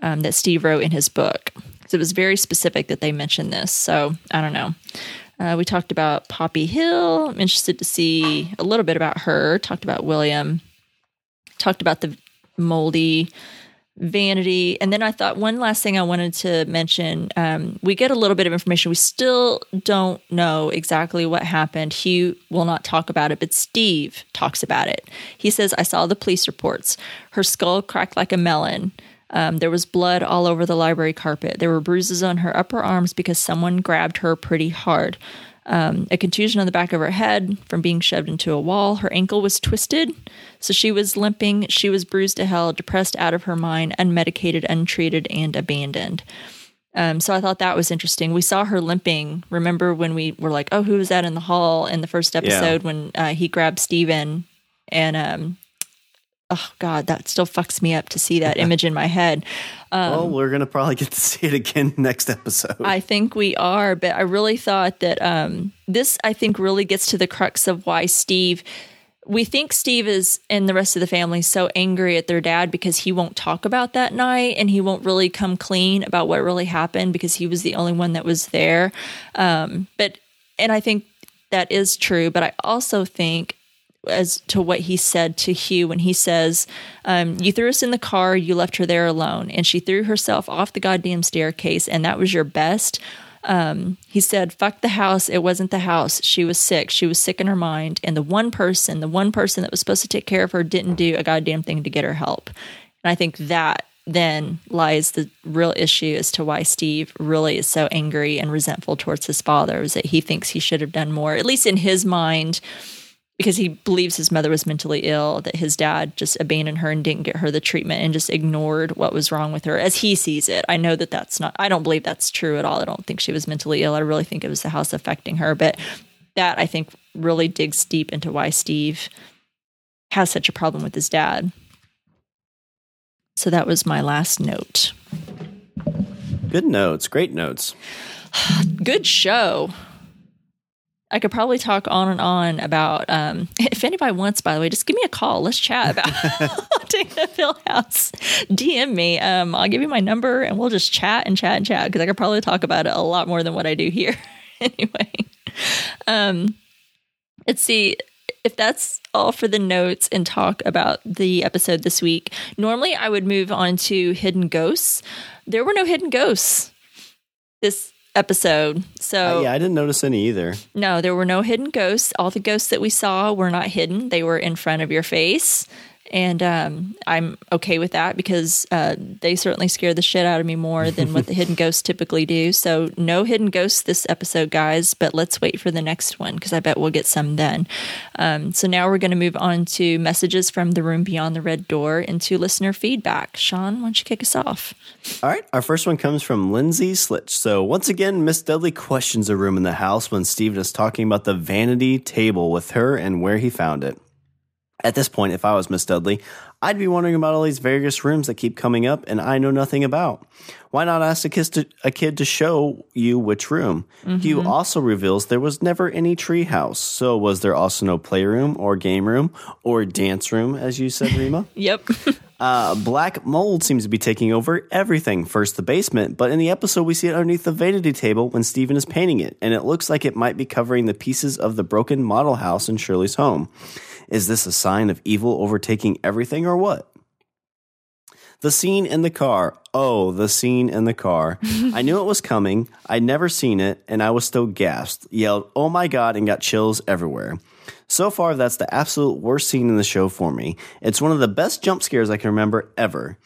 um, that Steve wrote in his book? So it was very specific that they mentioned this. So I don't know. Uh, we talked about Poppy Hill. I'm interested to see a little bit about her. Talked about William. Talked about the moldy vanity. And then I thought one last thing I wanted to mention um, we get a little bit of information. We still don't know exactly what happened. Hugh will not talk about it, but Steve talks about it. He says, I saw the police reports. Her skull cracked like a melon. Um, there was blood all over the library carpet. There were bruises on her upper arms because someone grabbed her pretty hard. Um, a contusion on the back of her head from being shoved into a wall. Her ankle was twisted, so she was limping. She was bruised to hell, depressed out of her mind, unmedicated, untreated, and abandoned. Um, so I thought that was interesting. We saw her limping. Remember when we were like, "Oh, who was that in the hall?" In the first episode, yeah. when uh, he grabbed Steven and um, oh god that still fucks me up to see that (laughs) image in my head. Um, well we're gonna probably get to see it again (laughs) next episode. I think we are but i really thought that um, this i think really gets to the crux of why steve we think steve is and the rest of the family so angry at their dad because he won't talk about that night and he won't really come clean about what really happened because he was the only one that was there. Um, but and i think that is true but i also think as to what he said to Hugh when he says, um, You threw us in the car, you left her there alone, and she threw herself off the goddamn staircase, and that was your best. Um, he said, Fuck the house. It wasn't the house. She was sick. She was sick in her mind. And the one person, the one person that was supposed to take care of her, didn't do a goddamn thing to get her help. And I think that then lies the real issue as to why Steve really is so angry and resentful towards his father, is that he thinks he should have done more, at least in his mind because he believes his mother was mentally ill, that his dad just abandoned her and didn't get her the treatment and just ignored what was wrong with her as he sees it. I know that that's not, I don't believe that's true at all. I don't think she was mentally ill. I really think it was the house affecting her. But that I think really digs deep into why Steve has such a problem with his dad. So that was my last note. Good notes. Great notes. (sighs) Good show. I could probably talk on and on about. Um, (laughs) if anybody wants, by the way, just give me a call. Let's chat about (laughs) (laughs) Hill House. DM me. Um, I'll give you my number, and we'll just chat and chat and chat because I could probably talk about it a lot more than what I do here. anyway, um, let's see if that's all for the notes and talk about the episode this week. Normally, I would move on to hidden ghosts. There were no hidden ghosts this episode. So uh, yeah, I didn't notice any either. No, there were no hidden ghosts. All the ghosts that we saw were not hidden; they were in front of your face and um, I'm okay with that because uh, they certainly scare the shit out of me more than what the (laughs) hidden ghosts typically do. So no hidden ghosts this episode, guys. But let's wait for the next one because I bet we'll get some then. Um, so now we're going to move on to messages from the room beyond the red door into listener feedback. Sean, why don't you kick us off? All right, our first one comes from Lindsay Slitch. So once again, Miss Dudley questions a room in the house when Stephen is talking about the vanity table with her and where he found it. At this point, if I was Miss Dudley, I'd be wondering about all these various rooms that keep coming up and I know nothing about. Why not ask a, to, a kid to show you which room? Mm-hmm. Hugh also reveals there was never any treehouse. So was there also no playroom or game room or dance room, as you said, Rima? (laughs) yep. (laughs) uh, black mold seems to be taking over everything. First the basement, but in the episode we see it underneath the vanity table when Stephen is painting it, and it looks like it might be covering the pieces of the broken model house in Shirley's home. Is this a sign of evil overtaking everything or what? The scene in the car. Oh, the scene in the car. (laughs) I knew it was coming. I'd never seen it, and I was still gasped, yelled, oh my God, and got chills everywhere. So far, that's the absolute worst scene in the show for me. It's one of the best jump scares I can remember ever.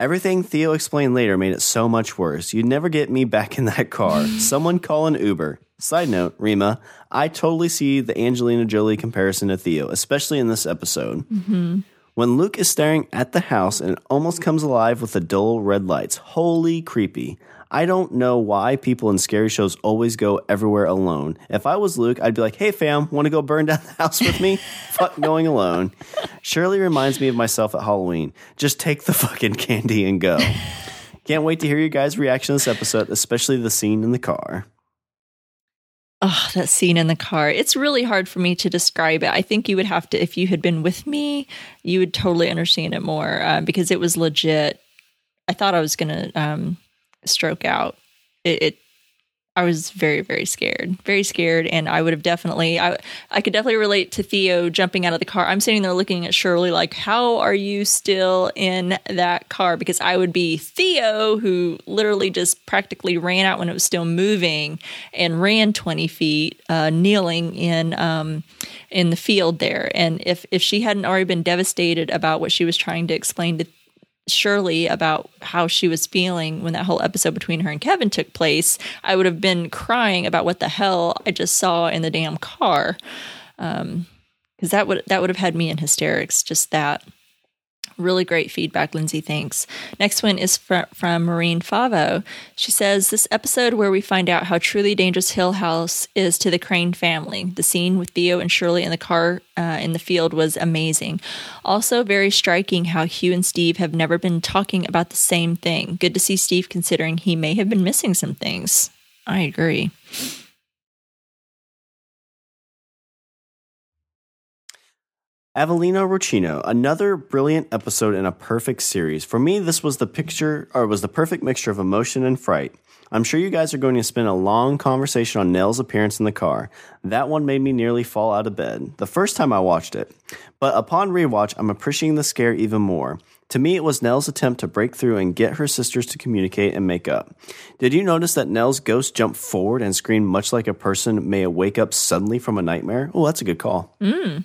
Everything Theo explained later made it so much worse. You'd never get me back in that car. (laughs) Someone call an Uber. Side note, Rima, I totally see the Angelina Jolie comparison to Theo, especially in this episode. Mm-hmm. When Luke is staring at the house and it almost comes alive with the dull red lights. Holy creepy. I don't know why people in scary shows always go everywhere alone. If I was Luke, I'd be like, hey fam, want to go burn down the house with me? (laughs) Fuck going alone. Shirley reminds me of myself at Halloween. Just take the fucking candy and go. Can't wait to hear you guys' reaction to this episode, especially the scene in the car. Oh, that scene in the car. It's really hard for me to describe it. I think you would have to, if you had been with me, you would totally understand it more uh, because it was legit. I thought I was going to um, stroke out. It, it I was very, very scared, very scared, and I would have definitely, I, I could definitely relate to Theo jumping out of the car. I'm sitting there looking at Shirley like, how are you still in that car? Because I would be Theo, who literally just practically ran out when it was still moving and ran 20 feet, uh, kneeling in um, in the field there. And if if she hadn't already been devastated about what she was trying to explain to Shirley about how she was feeling when that whole episode between her and Kevin took place, I would have been crying about what the hell I just saw in the damn car. Um, because that would that would have had me in hysterics. Just that. Really great feedback, Lindsay. Thanks. Next one is fr- from Marine Favo. She says, This episode where we find out how truly dangerous Hill House is to the Crane family. The scene with Theo and Shirley in the car uh, in the field was amazing. Also, very striking how Hugh and Steve have never been talking about the same thing. Good to see Steve considering he may have been missing some things. I agree. Avelino Rocino, another brilliant episode in a perfect series. For me, this was the picture or was the perfect mixture of emotion and fright. I'm sure you guys are going to spend a long conversation on Nell's appearance in the car. That one made me nearly fall out of bed the first time I watched it. But upon rewatch, I'm appreciating the scare even more. To me, it was Nell's attempt to break through and get her sisters to communicate and make up. Did you notice that Nell's ghost jumped forward and screamed much like a person may wake up suddenly from a nightmare? Oh, that's a good call. Mm.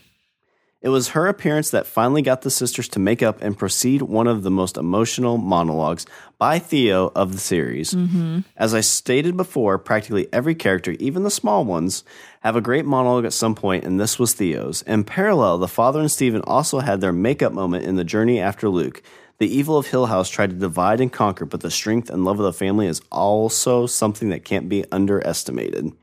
It was her appearance that finally got the sisters to make up and proceed one of the most emotional monologues by Theo of the series. Mm-hmm. As I stated before, practically every character, even the small ones, have a great monologue at some point, and this was Theo's. In parallel, the father and Stephen also had their makeup moment in the journey after Luke. The evil of Hill House tried to divide and conquer, but the strength and love of the family is also something that can't be underestimated.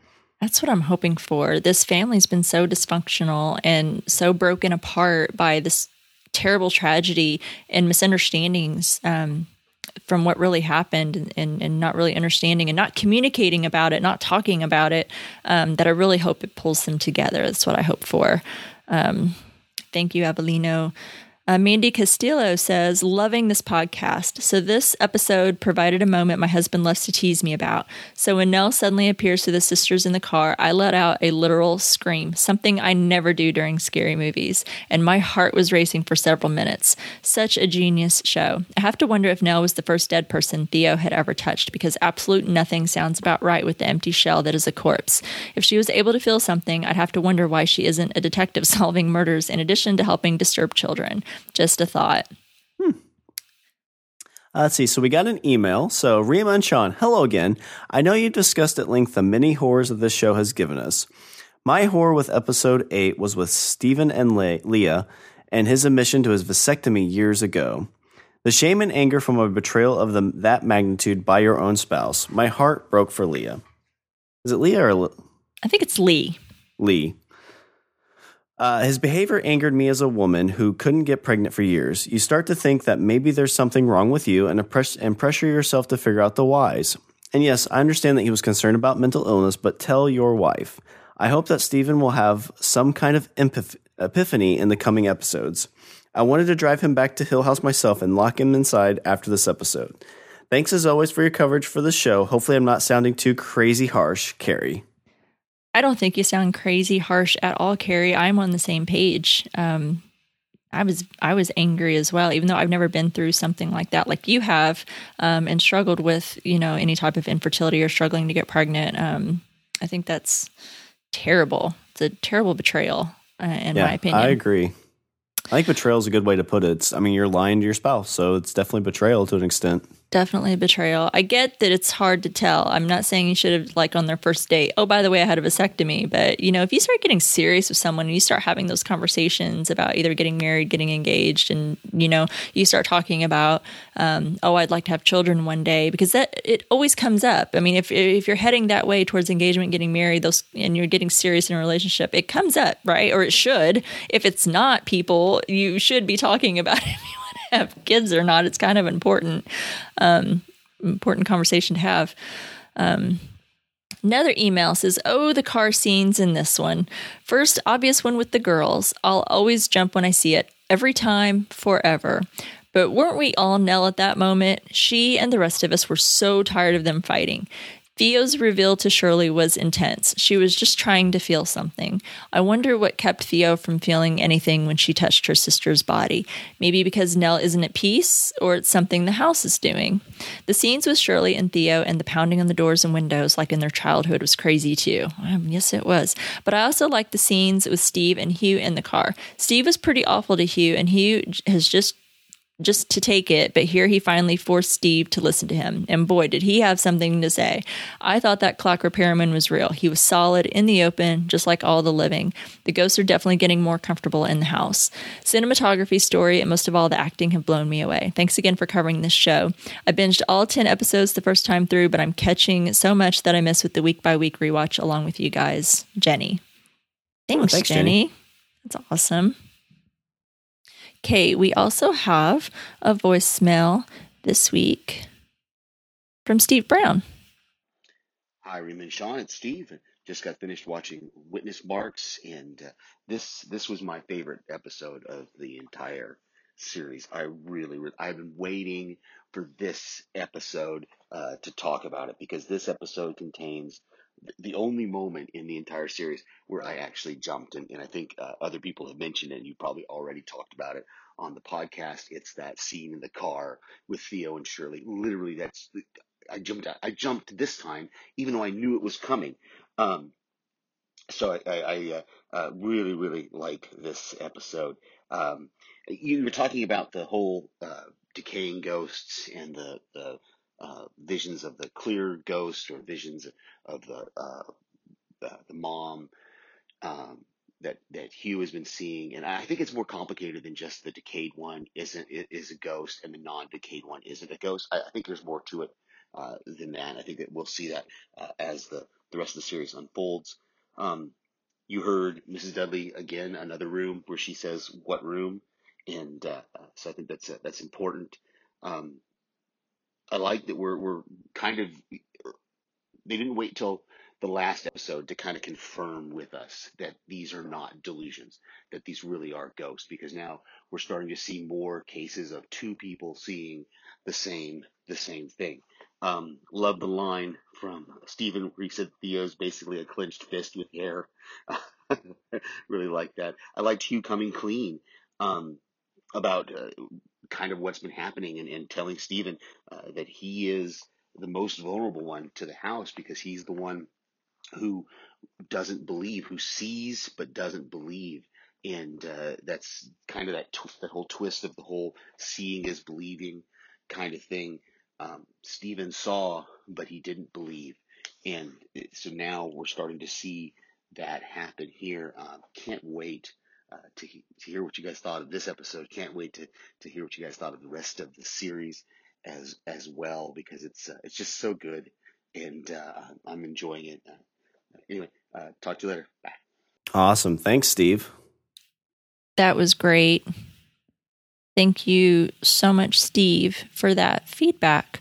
That's what I'm hoping for. This family's been so dysfunctional and so broken apart by this terrible tragedy and misunderstandings um, from what really happened and, and, and, not really understanding and not communicating about it, not talking about it, um, that I really hope it pulls them together. That's what I hope for. Um, thank you, Avelino. Uh, Mandy Castillo says, loving this podcast. So, this episode provided a moment my husband loves to tease me about. So, when Nell suddenly appears to the sisters in the car, I let out a literal scream, something I never do during scary movies, and my heart was racing for several minutes. Such a genius show. I have to wonder if Nell was the first dead person Theo had ever touched, because absolute nothing sounds about right with the empty shell that is a corpse. If she was able to feel something, I'd have to wonder why she isn't a detective (laughs) solving murders in addition to helping disturbed children. Just a thought. Hmm. Uh, let's see. So we got an email. So Rima and Sean, hello again. I know you've discussed at length the many horrors that this show has given us. My horror with episode 8 was with Stephen and Le- Leah and his admission to his vasectomy years ago. The shame and anger from a betrayal of the, that magnitude by your own spouse. My heart broke for Leah. Is it Leah or Le- I think it's Lee. Lee. Uh, his behavior angered me as a woman who couldn't get pregnant for years. You start to think that maybe there's something wrong with you and, oppress- and pressure yourself to figure out the whys. And yes, I understand that he was concerned about mental illness, but tell your wife. I hope that Stephen will have some kind of epiphany in the coming episodes. I wanted to drive him back to Hill House myself and lock him inside after this episode. Thanks as always for your coverage for the show. Hopefully, I'm not sounding too crazy harsh, Carrie. I don't think you sound crazy harsh at all, Carrie. I'm on the same page. Um, I was I was angry as well, even though I've never been through something like that, like you have, um, and struggled with you know any type of infertility or struggling to get pregnant. Um, I think that's terrible. It's a terrible betrayal, uh, in yeah, my opinion. I agree. I think betrayal is a good way to put it. It's, I mean, you're lying to your spouse, so it's definitely betrayal to an extent. Definitely a betrayal. I get that it's hard to tell. I'm not saying you should have, like, on their first date, oh, by the way, I had a vasectomy. But, you know, if you start getting serious with someone and you start having those conversations about either getting married, getting engaged, and, you know, you start talking about, um, oh, I'd like to have children one day, because that, it always comes up. I mean, if, if you're heading that way towards engagement, getting married, those, and you're getting serious in a relationship, it comes up, right? Or it should. If it's not, people, you should be talking about it (laughs) have kids or not. It's kind of important. Um, important conversation to have. Um, Another email says, Oh, the car scenes in this one. First, obvious one with the girls. I'll always jump when I see it. Every time, forever. But weren't we all Nell at that moment? She and the rest of us were so tired of them fighting. Theo's reveal to Shirley was intense. She was just trying to feel something. I wonder what kept Theo from feeling anything when she touched her sister's body. Maybe because Nell isn't at peace, or it's something the house is doing. The scenes with Shirley and Theo and the pounding on the doors and windows, like in their childhood, was crazy too. Um, yes, it was. But I also liked the scenes with Steve and Hugh in the car. Steve was pretty awful to Hugh, and Hugh has just just to take it, but here he finally forced Steve to listen to him. And boy, did he have something to say. I thought that clock repairman was real. He was solid in the open, just like all the living. The ghosts are definitely getting more comfortable in the house. Cinematography, story, and most of all, the acting have blown me away. Thanks again for covering this show. I binged all 10 episodes the first time through, but I'm catching so much that I miss with the week by week rewatch along with you guys. Jenny. Oh, thanks, oh, thanks Jenny. Jenny. That's awesome. Okay, we also have a voicemail this week from Steve Brown. Hi, and Sean. It's Steve. Just got finished watching Witness Marks, and uh, this this was my favorite episode of the entire series. I really, really I've been waiting for this episode uh, to talk about it because this episode contains the only moment in the entire series where I actually jumped, and, and I think uh, other people have mentioned it, and you probably already talked about it on the podcast. It's that scene in the car with Theo and Shirley. Literally, that's I jumped. I jumped this time, even though I knew it was coming. Um, so I, I, I uh, uh, really, really like this episode. Um, you were talking about the whole uh, decaying ghosts and the the uh, visions of the clear ghost or visions of the uh, the, mom um, that that Hugh has been seeing, and I think it's more complicated than just the decayed one isn't is a ghost and the non-decayed one isn't a ghost. I, I think there's more to it uh, than that. I think that we'll see that uh, as the the rest of the series unfolds. Um, you heard Mrs. Dudley again, another room where she says, "What room?" and uh, so I think that's that's important. Um, I like that we're we're kind of they didn't wait till the last episode to kind of confirm with us that these are not delusions, that these really are ghosts, because now we're starting to see more cases of two people seeing the same the same thing. Um, love the line from Stephen where he said Theo's basically a clenched fist with hair. (laughs) really like that. I liked Hugh coming clean um, about uh, kind of what's been happening and, and telling Stephen uh, that he is the most vulnerable one to the house because he's the one who doesn't believe, who sees but doesn't believe. And uh, that's kind of that tw- that whole twist of the whole seeing is believing kind of thing. Um, Stephen saw, but he didn't believe, and so now we're starting to see that happen here. Um, can't wait uh, to, to hear what you guys thought of this episode. Can't wait to, to hear what you guys thought of the rest of the series as as well because it's uh, it's just so good and uh, I'm enjoying it. Uh, anyway, uh, talk to you later. Bye. Awesome. Thanks, Steve. That was great. Thank you so much, Steve, for that feedback.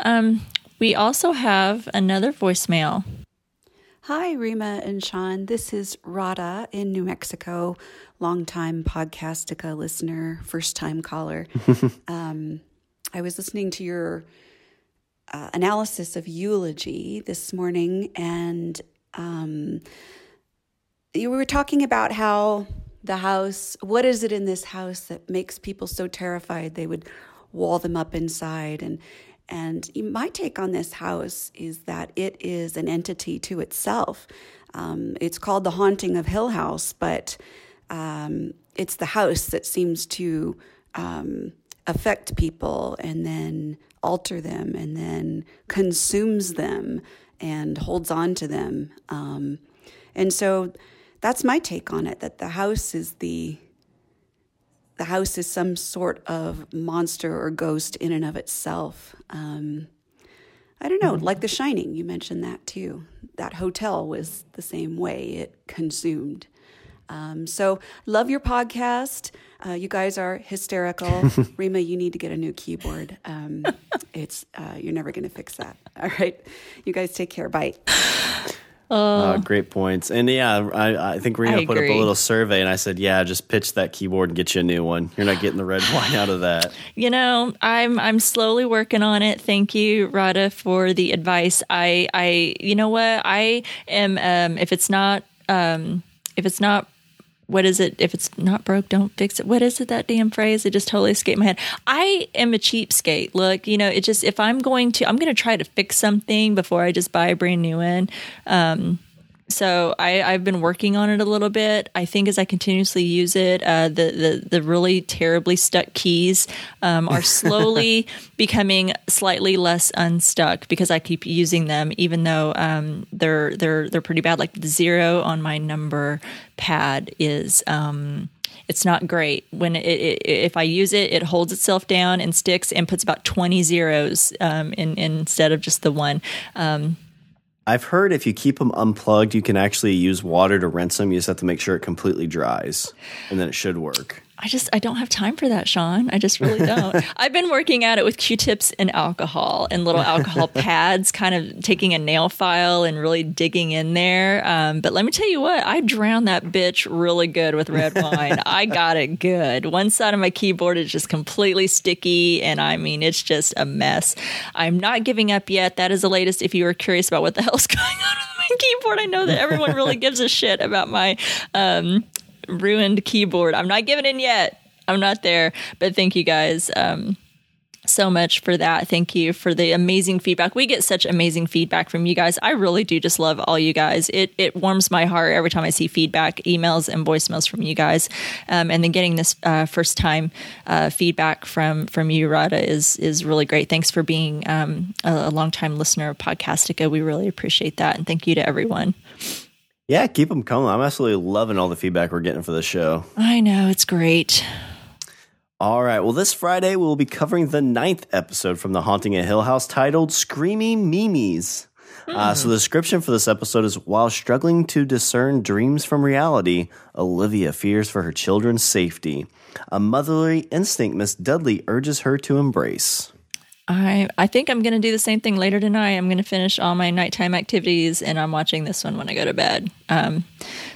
Um, we also have another voicemail Hi, Rima and Sean. This is Rada in New Mexico, longtime Podcastica listener, first time caller. (laughs) um, I was listening to your uh, analysis of eulogy this morning, and um, you were talking about how the house, what is it in this house that makes people so terrified they would wall them up inside? And and my take on this house is that it is an entity to itself. Um, it's called the haunting of Hill House, but um, it's the house that seems to um, affect people and then alter them and then consumes them and holds on to them. Um, and so that's my take on it that the house is the the house is some sort of monster or ghost in and of itself. Um, I don't know, like The Shining, you mentioned that too. That hotel was the same way, it consumed. Um, so, love your podcast. Uh, you guys are hysterical. (laughs) Rima, you need to get a new keyboard. Um, (laughs) it's uh, you're never going to fix that. (laughs) All right, you guys take care. Bye. Uh, great points. And yeah, I, I think Rima I put up a little survey, and I said, yeah, just pitch that keyboard and get you a new one. You're not getting the red wine out of that. You know, I'm I'm slowly working on it. Thank you, Rada, for the advice. I I you know what? I am um if it's not um if it's not what is it? If it's not broke, don't fix it. What is it? That damn phrase? It just totally escaped my head. I am a cheapskate. Look, you know, it just if I'm going to, I'm going to try to fix something before I just buy a brand new one. Um, so I, I've been working on it a little bit. I think as I continuously use it, uh, the, the the really terribly stuck keys um, are (laughs) slowly becoming slightly less unstuck because I keep using them, even though um, they're they're they're pretty bad. Like the zero on my number pad is. Um, it's not great when it, it, if I use it, it holds itself down and sticks and puts about twenty zeros um, in, instead of just the one. Um, I've heard if you keep them unplugged, you can actually use water to rinse them. You just have to make sure it completely dries, and then it should work. I just I don't have time for that, Sean. I just really don't. (laughs) I've been working at it with Q-tips and alcohol and little alcohol (laughs) pads, kind of taking a nail file and really digging in there. Um, but let me tell you what, I drowned that bitch really good with red wine. (laughs) I got it good. One side of my keyboard is just completely sticky, and I mean it's just a mess. I'm not giving up yet. That is the latest. If you were curious about what the hell's going on with my keyboard, I know that everyone really gives a shit about my um, ruined keyboard. I'm not giving in yet. I'm not there. But thank you guys um, so much for that. Thank you for the amazing feedback. We get such amazing feedback from you guys. I really do just love all you guys. It it warms my heart every time I see feedback, emails, and voicemails from you guys. Um, and then getting this uh, first time uh, feedback from from you, Rada, is is really great. Thanks for being um, a, a longtime listener of Podcastica. We really appreciate that, and thank you to everyone. Yeah, keep them coming. I'm absolutely loving all the feedback we're getting for this show. I know it's great. All right. Well, this Friday we'll be covering the ninth episode from The Haunting at Hill House titled Screaming Meemies. Uh, so the description for this episode is while struggling to discern dreams from reality, Olivia fears for her children's safety. A motherly instinct Miss Dudley urges her to embrace. I I think I'm going to do the same thing later tonight. I'm going to finish all my nighttime activities, and I'm watching this one when I go to bed. Um,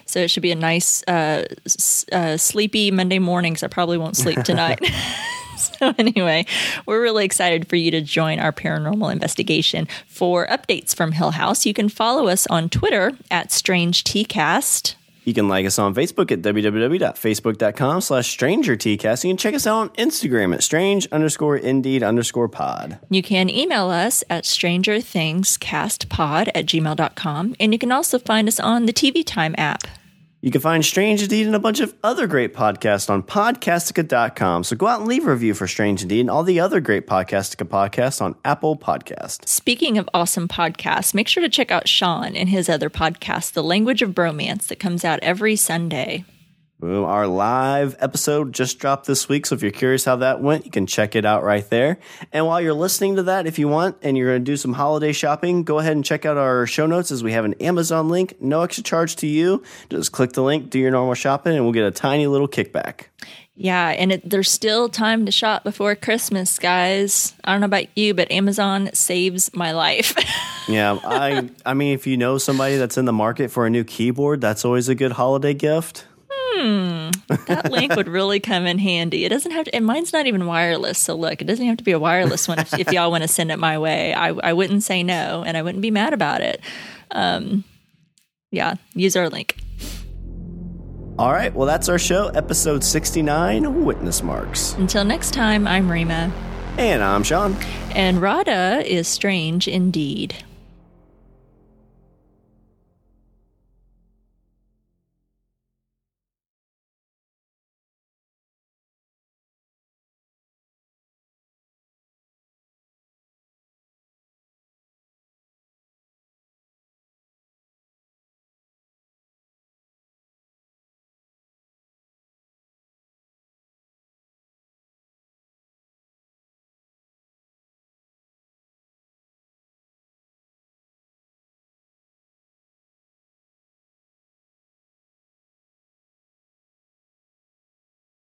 so it should be a nice, uh, s- uh, sleepy Monday morning. 'cause I probably won't sleep (laughs) tonight. (laughs) so anyway, we're really excited for you to join our paranormal investigation. For updates from Hill House, you can follow us on Twitter at Strange TCast. You can like us on Facebook at www.facebook.com slash strangertcast. You can check us out on Instagram at strange underscore indeed underscore pod. You can email us at strangerthingscastpod at gmail.com. And you can also find us on the TV Time app. You can find Strange Indeed and a bunch of other great podcasts on podcastica.com. So go out and leave a review for Strange Indeed and all the other great Podcastica podcasts on Apple Podcast. Speaking of awesome podcasts, make sure to check out Sean and his other podcast, The Language of Bromance, that comes out every Sunday. Boom. Our live episode just dropped this week. So if you're curious how that went, you can check it out right there. And while you're listening to that, if you want and you're going to do some holiday shopping, go ahead and check out our show notes as we have an Amazon link. No extra charge to you. Just click the link, do your normal shopping, and we'll get a tiny little kickback. Yeah, and it, there's still time to shop before Christmas, guys. I don't know about you, but Amazon saves my life. (laughs) Yeah, I I mean if you know somebody that's in the market for a new keyboard, that's always a good holiday gift. That link would really come in handy. It doesn't have to, and mine's not even wireless. So look, it doesn't have to be a wireless one if, if y'all want to send it my way. I, I wouldn't say no, and I wouldn't be mad about it. Um, yeah, use our link. All right, well that's our show, episode 69, Witness Marks. Until next time, I'm Rima, And I'm Sean. and Rada is strange indeed.